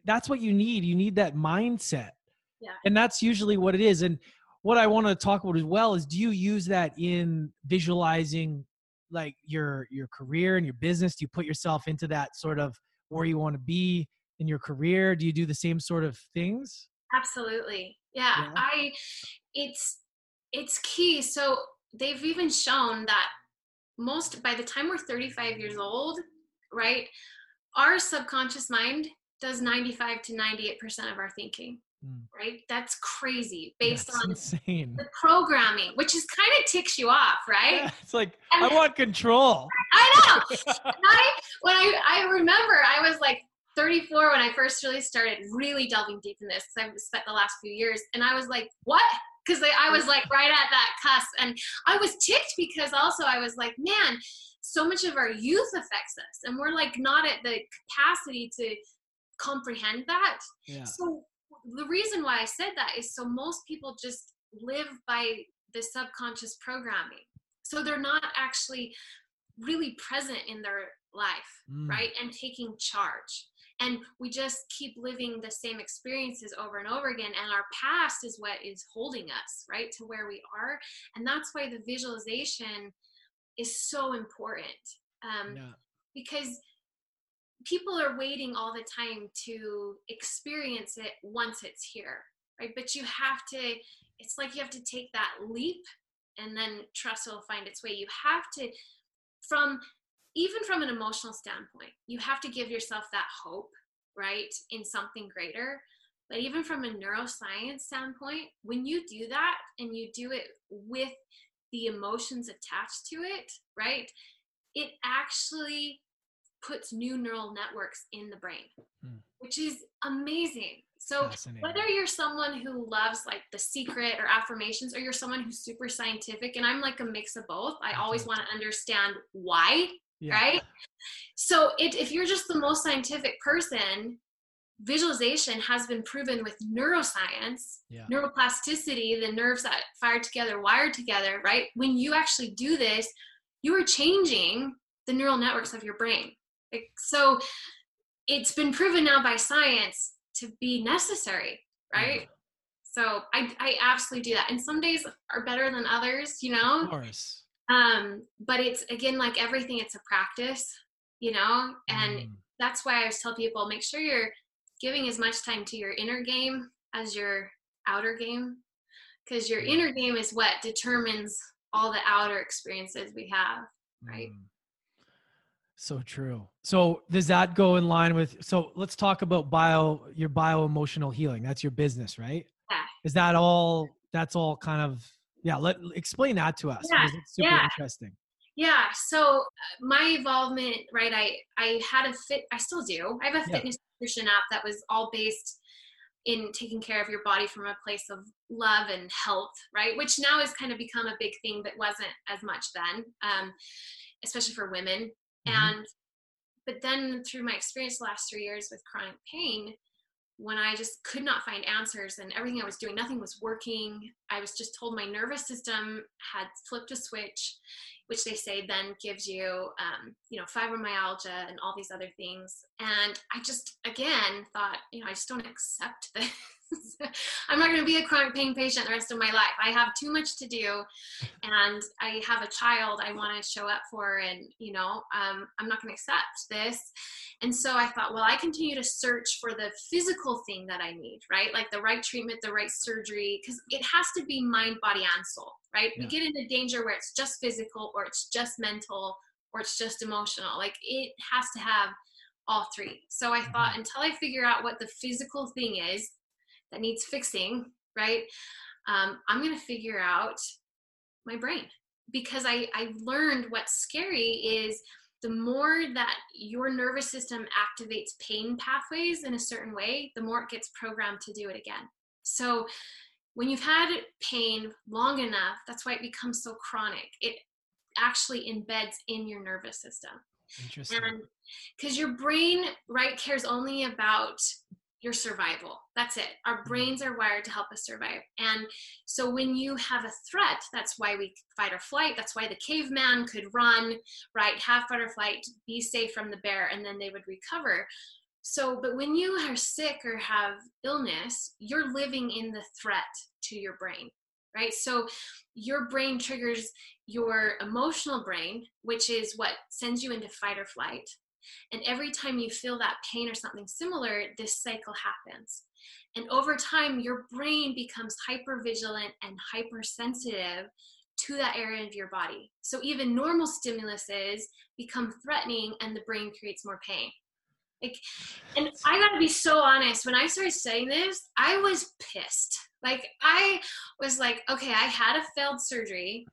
that's what you need. You need that mindset. Yeah. And that's usually what it is. And what I want to talk about as well is do you use that in visualizing like your your career and your business? Do you put yourself into that sort of where you want to be in your career? Do you do the same sort of things? Absolutely. Yeah. yeah. I it's it's key. So they've even shown that most by the time we're 35 years old, right? Our subconscious mind does 95 to 98% of our thinking mm. right? That's crazy based that's on insane. the programming which is kind of ticks you off right? Yeah, it's like and i want control. I know I, when I, I remember i was like 34 when i first really started really delving deep in this because i've spent the last few years and i was like what? Because I was like right at that cusp and i was ticked because also i was like man so much of our youth affects us and we're like not at the capacity to comprehend that. Yeah. So the reason why I said that is so most people just live by the subconscious programming. So they're not actually really present in their life, mm. right? And taking charge. And we just keep living the same experiences over and over again. And our past is what is holding us, right, to where we are. And that's why the visualization is so important. Um, yeah. Because people are waiting all the time to experience it once it's here right? But you have to it's like you have to take that leap and then trust it'll find its way. You have to from even from an emotional standpoint you have to give yourself that hope right in something greater. But even from a neuroscience standpoint when you do that and you do it with the emotions attached to it right it actually puts new neural networks in the brain, hmm. which is amazing. So whether you're someone who loves like the secret or affirmations, or you're someone who's super scientific, and I'm like a mix of both. I always want to understand why, yeah. right? So it, if you're just the most scientific person, visualization has been proven with neuroscience, Yeah. neuroplasticity, the nerves that fire together, wired together, right? When you actually do this, you are changing the neural networks of your brain. Like, so it's been proven now by science to be necessary, right? So I, I absolutely do that. And some days are better than others, you know? Of course. Um, but it's again like everything, it's a practice, you know, and Mm. that's why I always tell people make sure you're giving as much time to your inner game as your outer game. Because your inner game is what determines all the outer experiences we have. Right. Mm. So true. So does that go in line with so let's talk about bio your bio emotional healing. That's your business, right? Yeah. Is that all that's all kind of yeah, let explain that to us Yeah, it's super yeah. interesting. Yeah. So uh, my involvement, right? I I had a fit. I still do. I have a Yeah. fitness nutrition app that was all based in taking care of your body from a place of love and health, right? Which now has kind of become a big thing, that wasn't as much then, um, especially for women. Mhm. And but then through my experience the last three years with chronic pain, when I just could not find answers and everything I was doing, nothing was working. I was just told my nervous system had flipped a switch, which they say then gives you, um, you know, fibromyalgia and all these other things. And I just, again, thought, you know, I just don't accept this. I'm not going to be a chronic pain patient the rest of my life. I have too much to do, and I have a child I want to show up for, and you know, um, I'm not going to accept this. And so I thought, well, I continue to search for the physical thing that I need, right? Like the right treatment, the right surgery, because it has to be mind, body, and soul, right? We get into danger where it's just physical, or it's just mental, or it's just emotional. Like it has to have all three. So I thought until I figure out what the physical thing is that needs fixing, right? Um, I'm going to figure out my brain because I, I learned what's scary is the more that your nervous system activates pain pathways in a certain way, the more it gets programmed to do it again. So when you've had pain long enough, that's why it becomes so chronic. It actually embeds in your nervous system Interesting. because your brain right cares only about your survival. That's it. Our mm-hmm. brains are wired to help us survive. And so when you have a threat that's why we fight or flight. That's why the caveman could run right? Have fight or flight be safe from the bear and then they would recover. So but when you are sick or have illness you're living in the threat to your brain right? So your brain triggers your emotional brain, which is what sends you into fight or flight. And every time you feel that pain or something similar, this cycle happens. And over time, your brain becomes hyper vigilant and hypersensitive to that area of your body. So even normal stimuluses become threatening and the brain creates more pain. Like, and I gotta be so honest, when I started studying this, I was pissed. Like, I was like, okay, I had a failed surgery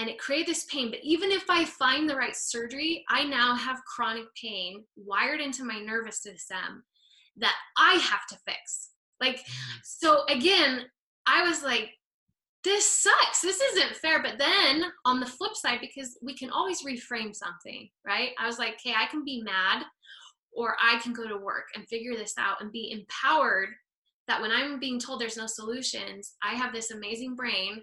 and it created this pain. But even if I find the right surgery, I now have chronic pain wired into my nervous system that I have to fix. Like, mm. so again, I was like, this sucks. This isn't fair. But then on the flip side, because we can always reframe something, right? I was like, okay, I can be mad or I can go to work and figure this out and be empowered that when I'm being told there's no solutions, I have this amazing brain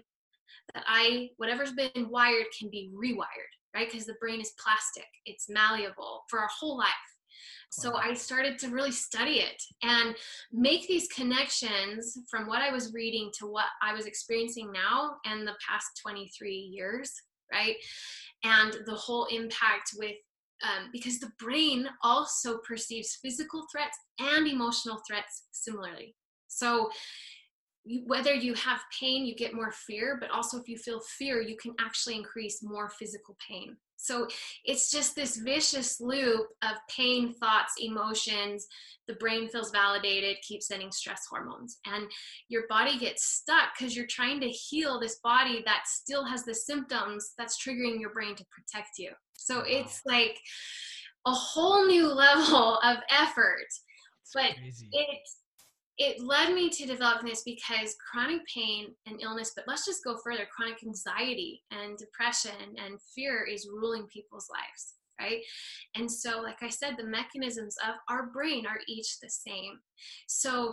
that I, whatever's been wired can be rewired, right? Because the brain is plastic, it's malleable for our whole life. So I started to really study it and make these connections from what I was reading to what I was experiencing now and the past 23 years, right? And the whole impact with um, because the brain also perceives physical threats and emotional threats similarly. So you, whether you have pain, you get more fear, but also if you feel fear, you can actually increase more physical pain. So it's just this vicious loop of pain, thoughts, emotions. The brain feels validated, keeps sending stress hormones, and your body gets stuck because you're trying to heal this body that still has the symptoms that's triggering your brain to protect you. So it's like a whole new level of effort. But crazy. It it led me to develop this because chronic pain and illness, but let's just go further chronic anxiety and depression and fear is ruling people's lives, right? And so, like I said, the mechanisms of our brain are each the same. So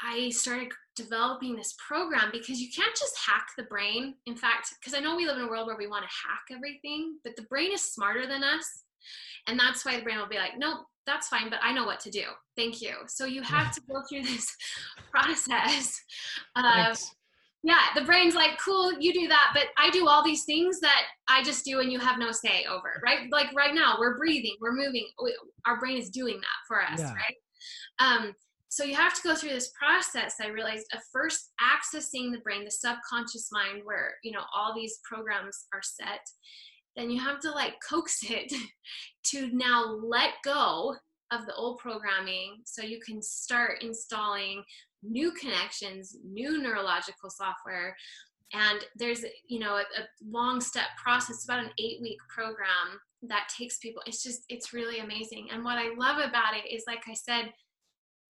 I started developing this program because you can't just hack the brain. In fact, because I know we live in a world where we want to hack everything, but the brain is smarter than us. And that's why the brain will be like, nope, that's fine, but I know what to do. Thank you. So you have to go through this process of, yeah, the brain's like, cool, you do that, but I do all these things that I just do and you have no say over, right? Like right now, we're breathing, we're moving, our brain is doing that for us, yeah. right? Um, so you have to go through this process i realized of first accessing the brain the subconscious mind where you know all these programs are set then you have to like coax it to now let go of the old programming so you can start installing new connections new neurological software. And there's you know a, a long step process about an eight week program that takes people it's just it's really amazing. And what i love about it is like i said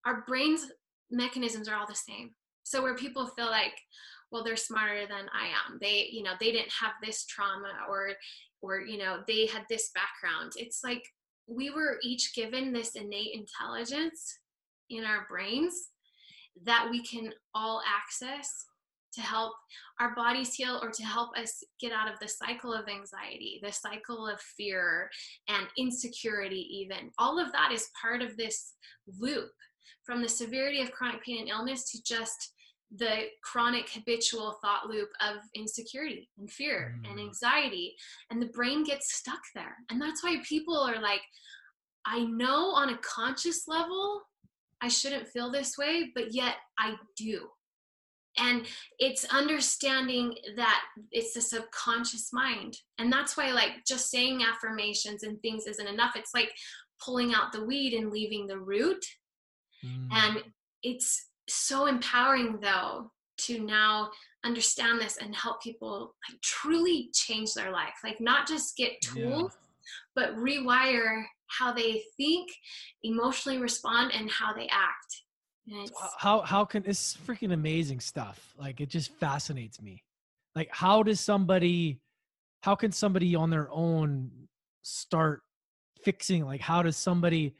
our brains mechanisms are all the same. So where people feel like well they're smarter than i am they you know they didn't have this trauma or or you know they had this background it's like we were each given this innate intelligence in our brains that we can all access to help our bodies heal or to help us get out of the cycle of anxiety, the cycle of fear and insecurity, even. All of that is part of this loop from the severity of chronic pain and illness to just the chronic habitual thought loop of insecurity and fear mm. and anxiety and the brain gets stuck there. And that's why people are like i know on a conscious level i shouldn't feel this way but yet i do. And it's understanding that it's the subconscious mind. And that's why like just saying affirmations and things isn't enough. It's like pulling out the weed and leaving the root. Mm. And it's so empowering though to now understand this and help people like truly change their life. Like not just get tools, yeah. but rewire how they think, emotionally respond, and how they act. how how can it's freaking amazing stuff. Like it just fascinates me. Like how does somebody how can somebody on their own start fixing like how does somebody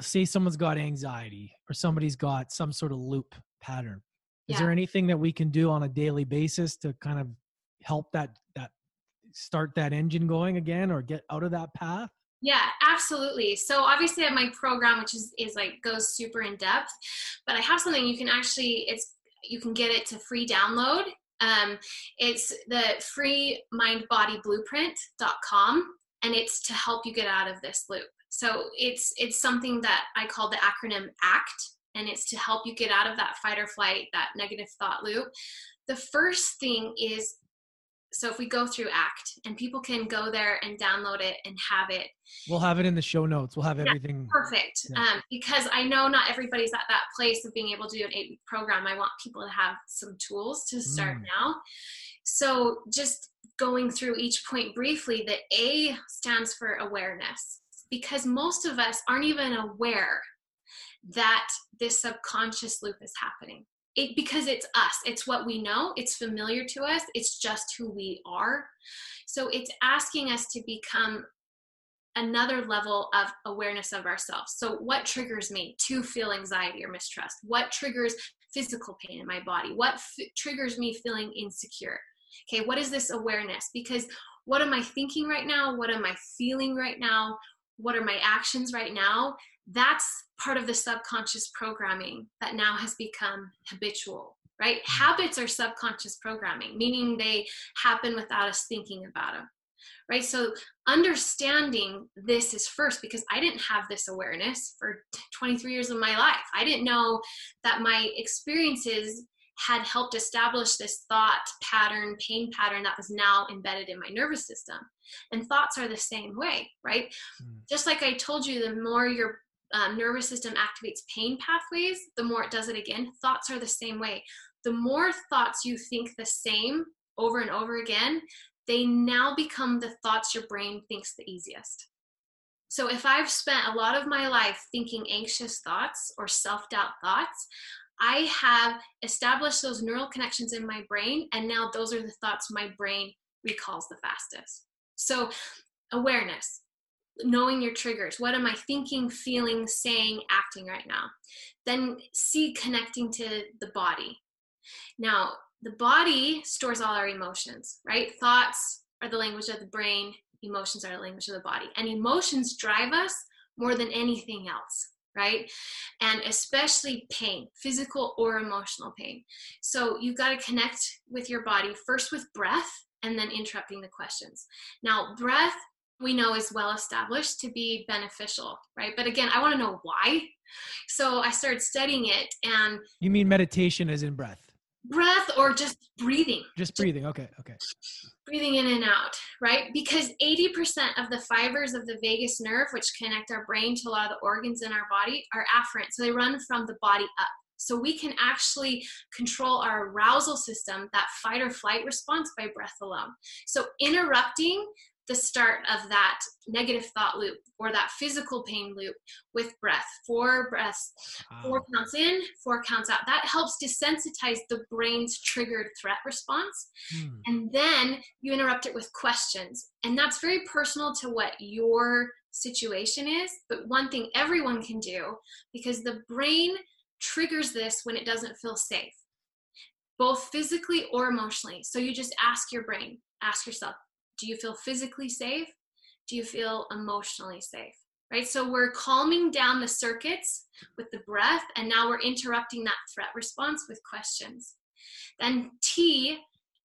say someone's got anxiety or somebody's got some sort of loop pattern is yeah. there anything that we can do on a daily basis to kind of help that that start that engine going again or get out of that path? Yeah absolutely. So obviously i have my program which is is like goes super in depth but i have something you can actually it's you can get it to free download. Um, it's the free mindbodyblueprint.com and it's to help you get out of this loop so it's it's something that I call the acronym ACT, and it's to help you get out of that fight or flight, that negative thought loop. The first thing is so if we go through act and people can go there and download it and have it. We'll have it in the show notes. We'll have yeah, everything. perfect. Yeah. um, because i know not everybody's at that place of being able to do an eight week program. I want people to have some tools to start mm. now. So just going through each point briefly the a stands for awareness because most of us aren't even aware that this subconscious loop is happening. It, because it's us, it's what we know, it's familiar to us, it's just who we are. So it's asking us to become another level of awareness of ourselves. So, what triggers me to feel anxiety or mistrust? What triggers physical pain in my body? What f- triggers me feeling insecure? Okay, what is this awareness? Because what am I thinking right now? What am I feeling right now? What are my actions right now? That's part of the subconscious programming that now has become habitual right? Mm. habits are subconscious programming meaning they happen without us thinking about them right? So understanding this is first because i didn't have this awareness for 23 years of my life. I didn't know that my experiences had helped establish this thought pattern, pain pattern that was now embedded in my nervous system. And thoughts are the same way, right? Mm. Just like I told you, the more your um, nervous system activates pain pathways, the more it does it again. Thoughts are the same way. The more thoughts you think the same over and over again, they now become the thoughts your brain thinks the easiest. So if I've spent a lot of my life thinking anxious thoughts or self doubt thoughts, I have established those neural connections in my brain, and now those are the thoughts my brain recalls the fastest. So awareness knowing your triggers. What am i thinking feeling saying acting right now? Then see connecting to the body. Now the body stores all our emotions right? Thoughts are the language of the brain emotions are the language of the body. And emotions drive us more than anything else right? And especially pain physical or emotional pain. So you've got to connect with your body first with breath and then interrupting the questions. Now breath we know is well established to be beneficial right? But again i want to know why. So i started studying it and you mean meditation is in breath breath or just breathing. Just breathing okay okay. Breathing in and out right? Because 80% of the fibers of the vagus nerve which connect our brain to a lot of the organs in our body are afferent. So they run from the body up. So we can actually control our arousal system that fight or flight response by breath alone. So interrupting the start of that negative thought loop or that physical pain loop with breath. Four breaths, four counts in, four counts out. That helps desensitize the brain's triggered threat response. Hmm. And then you interrupt it with questions. And that's very personal to what your situation is. But one thing everyone can do, because the brain triggers this when it doesn't feel safe, both physically or emotionally. So you just ask your brain, ask yourself, do you feel physically safe? Do you feel emotionally safe? Right? So we're calming down the circuits with the breath, and now we're interrupting that threat response with questions. Then T,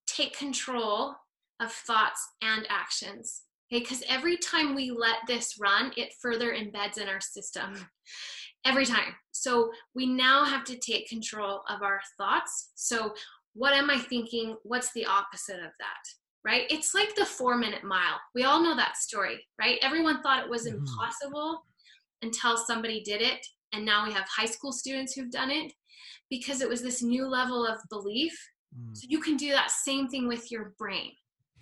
take control of thoughts and actions. Okay, because every time we let this run, it further embeds in our system. Every time. So we now have to take control of our thoughts. So, what am I thinking? What's the opposite of that? Right? It's like the four minute mile. We all know that story, right? Everyone thought it was mm-hmm. impossible until somebody did it. And now we have high school students who've done it because it was this new level of belief. Mm. So you can do that same thing with your brain.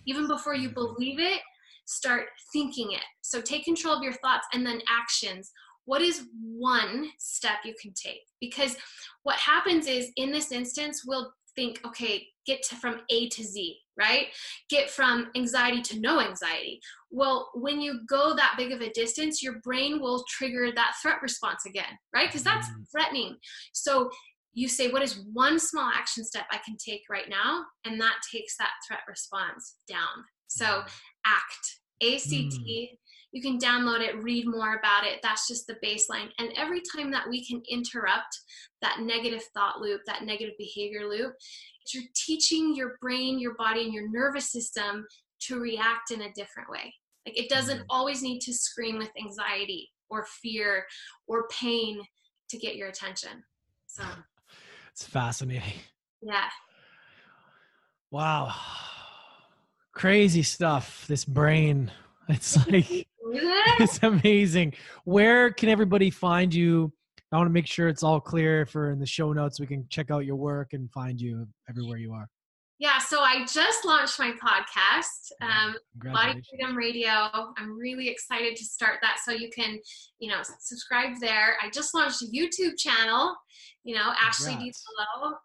Even before you believe it, start thinking it. So take control of your thoughts and then actions. What is one step you can take? Because what happens is in this instance, we'll think, okay, get to, from A to Z, right? Get from anxiety to no anxiety. Well, when you go that big of a distance, your brain will trigger that threat response again, right? Because that's mm. threatening. So you say, what is one small action step I can take right now? And that takes that threat response down. So mm. ACT, ACT. Mm. You can download it, read more about it. That's just the baseline. And every time that we can interrupt that negative thought loop, that negative behavior loop, you're teaching your brain, your body, and your nervous system to react in a different way. Like it doesn't mm-hmm. always need to scream with anxiety or fear or pain to get your attention. So it's fascinating. Yeah. Wow. Crazy stuff. This brain. It's like it's amazing. Where can everybody find you? I want to make sure it's all clear for in the show notes. We can check out your work and find you everywhere you are. Yeah, so I just launched my podcast, um, Body Freedom Radio. I'm really excited to start that. So you can, you know, subscribe there. I just launched a YouTube channel, you know, Ashley D.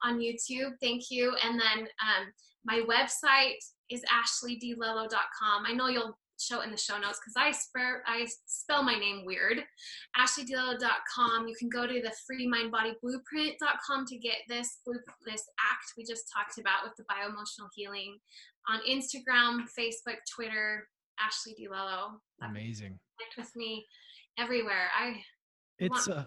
on YouTube. Thank you. And then um, my website is ashleydilello.com. I know you'll show in the show notes because I spell I spell my name weird. AshleyDillo.com. You can go to the freemindbodyblueprint.com to get this this act we just talked about with the bioemotional healing on Instagram, Facebook, Twitter. Ashley DiLello. Amazing. Connect with me everywhere. I it's want uh,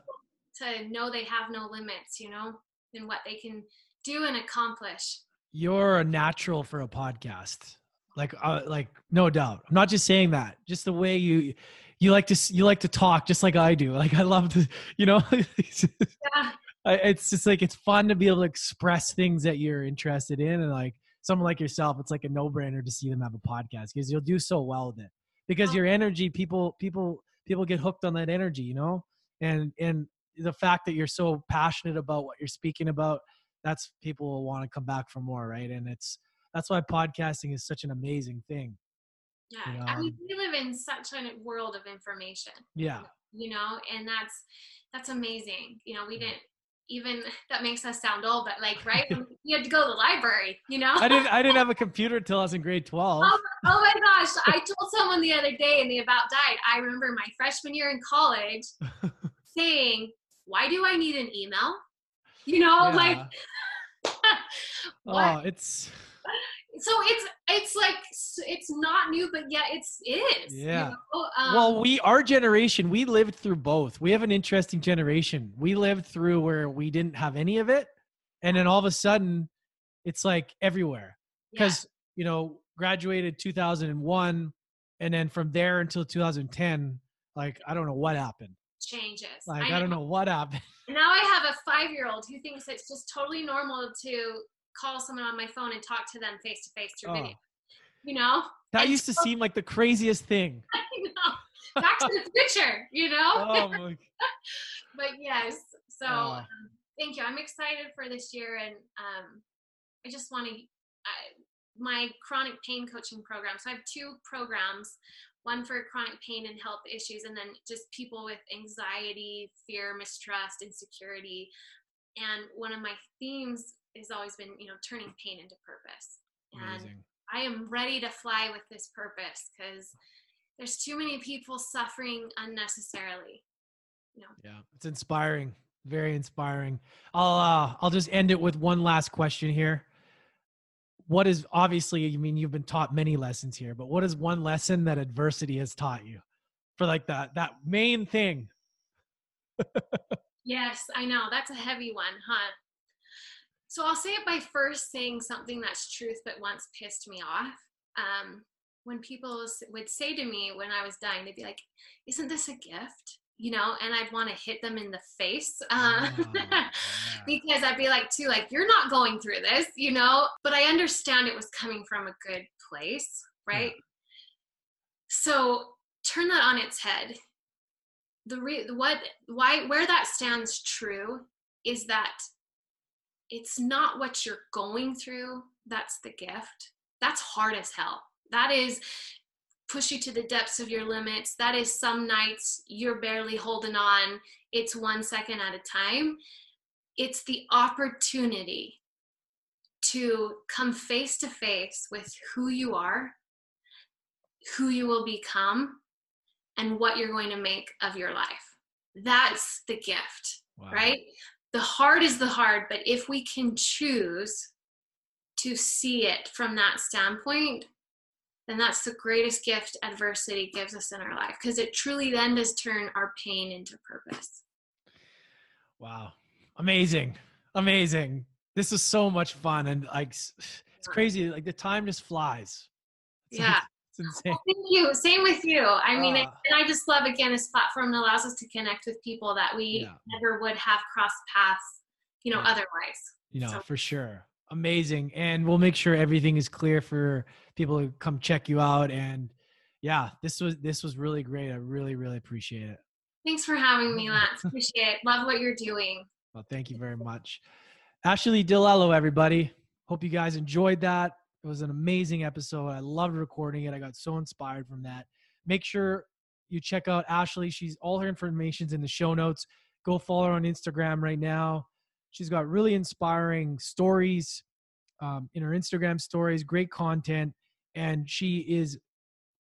to know they have no limits. You know, in what they can do and accomplish. You're a natural for a podcast like uh, like no doubt. I'm not just saying that just the way you you like to you like to talk just like i do like i love to you know? Yeah. it's just like it's fun to be able to express things that you're interested in and like someone like yourself it's like a no-brainer to see them have a podcast because you'll do so well with it. Because your energy people people people get hooked on that energy you know? And and the fact that you're so passionate about what you're speaking about that's people will want to come back for more right? And it's that's why podcasting is such an amazing thing. Yeah, you know? I mean, um we live in such a world of information. Yeah, you know, and that's that's amazing. You know, we didn't even that makes us sound old, but like, right? you had to go to the library, you know? I didn't I didn't have a computer until I was in grade 12. Oh, oh my gosh. I told someone the other day and they about died. I remember my freshman year in college saying, Why do I need an email? You know, Yeah. like oh, it's so it's it's like it's not new, but yet it's is. you Yeah. know? Um, well, we our generation, we lived through both. We have an interesting generation. We lived through where we didn't have any of it, and then all of a sudden, it's like everywhere. yeah. Because you know, graduated 2001, and then from there until 2010, like I don't know what happened. changes. Like I, don't know what happened. Now I have a five year old who thinks it's just totally normal to call someone on my phone and talk to them face to face through Oh, video. You know? that And used to so- seem like the craziest thing. I know. Back to the future, you know? Oh my but yes. So Oh. um, thank you. I'm excited for this year and um, I just want to I, my chronic pain coaching program. So I have two programs, one for chronic pain and health issues, and then just people with anxiety, fear, mistrust, insecurity. And one of my themes has always been, you know, turning pain into purpose. And amazing. I am ready to fly with this purpose because there's too many people suffering unnecessarily. Yeah, it's inspiring. Very inspiring. I'll uh, I'll just end it with one last question here. What is obviously? I mean, you've been taught many lessons here, but what is one lesson that adversity has taught you? For like that that main thing. Yes, I know. That's a heavy one, huh? So I'll say it by first saying something that's truth but once pissed me off. Um, when people would say to me when I was dying, they'd be like, Isn't this a gift? You know, and I'd want to hit them in the face. Uh, yeah. because I'd be like, too, like, you're not going through this, you know? But I understand it was coming from a good place, right? So turn that on its head. The re- what why where that stands true is that it's not what you're going through that's the gift. That's hard as hell. That is push you to the depths of your limits. That is some nights you're barely holding on. It's one second at a time. It's the opportunity to come face to face with who you are, who you will become, and what you're going to make of your life. That's the gift, Wow. right? The hard is the hard, but if we can choose to see it from that standpoint, then that's the greatest gift adversity gives us in our life because it truly then does turn our pain into purpose. Wow. Amazing. Amazing. This is so much fun and like it's crazy. Like the time just flies. It's Yeah. insane. Well, thank you. Same with you. I mean, Ah. and I just love again this platform that allows us to connect with people that we Yeah. never would have crossed paths, you know, Yeah. otherwise. You know, So- for sure. Amazing. And we'll make sure everything is clear for people to come check you out. And yeah, this was this was really great. I really, really appreciate it. Thanks for having me, Lance. Appreciate it. Love what you're doing. Well, thank you very much. Ashley Dilello, everybody. Hope you guys enjoyed that. It was an amazing episode. I loved recording it. I got so inspired from that. Make sure you check out Ashley. She's all her information's in the show notes. Go follow her on Instagram right now. She's got really inspiring stories um, in her Instagram stories, great content, and she is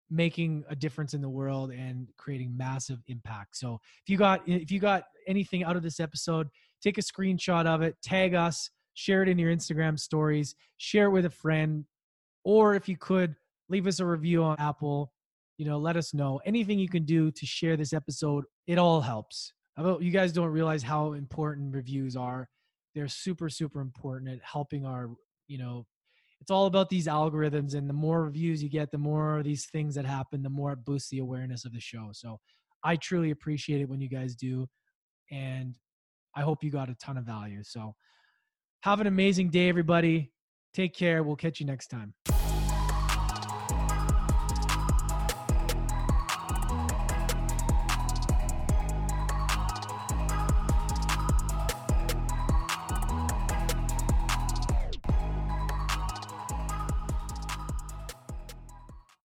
making a difference in the world and creating massive impact. So if you got if you got anything out of this episode, take a screenshot of it, tag us, share it in your Instagram stories, share it with a friend, or if you could, leave us a review on Apple. You know, let us know anything you can do to share this episode. It all helps. You guys don't realize how important reviews are. They're super, super important at helping our, you know, it's all about these algorithms and the more reviews you get the more of these things that happen the more it boosts the awareness of the show so i truly appreciate it when you guys do and i hope you got a ton of value so have an amazing day everybody take care. We'll catch you next time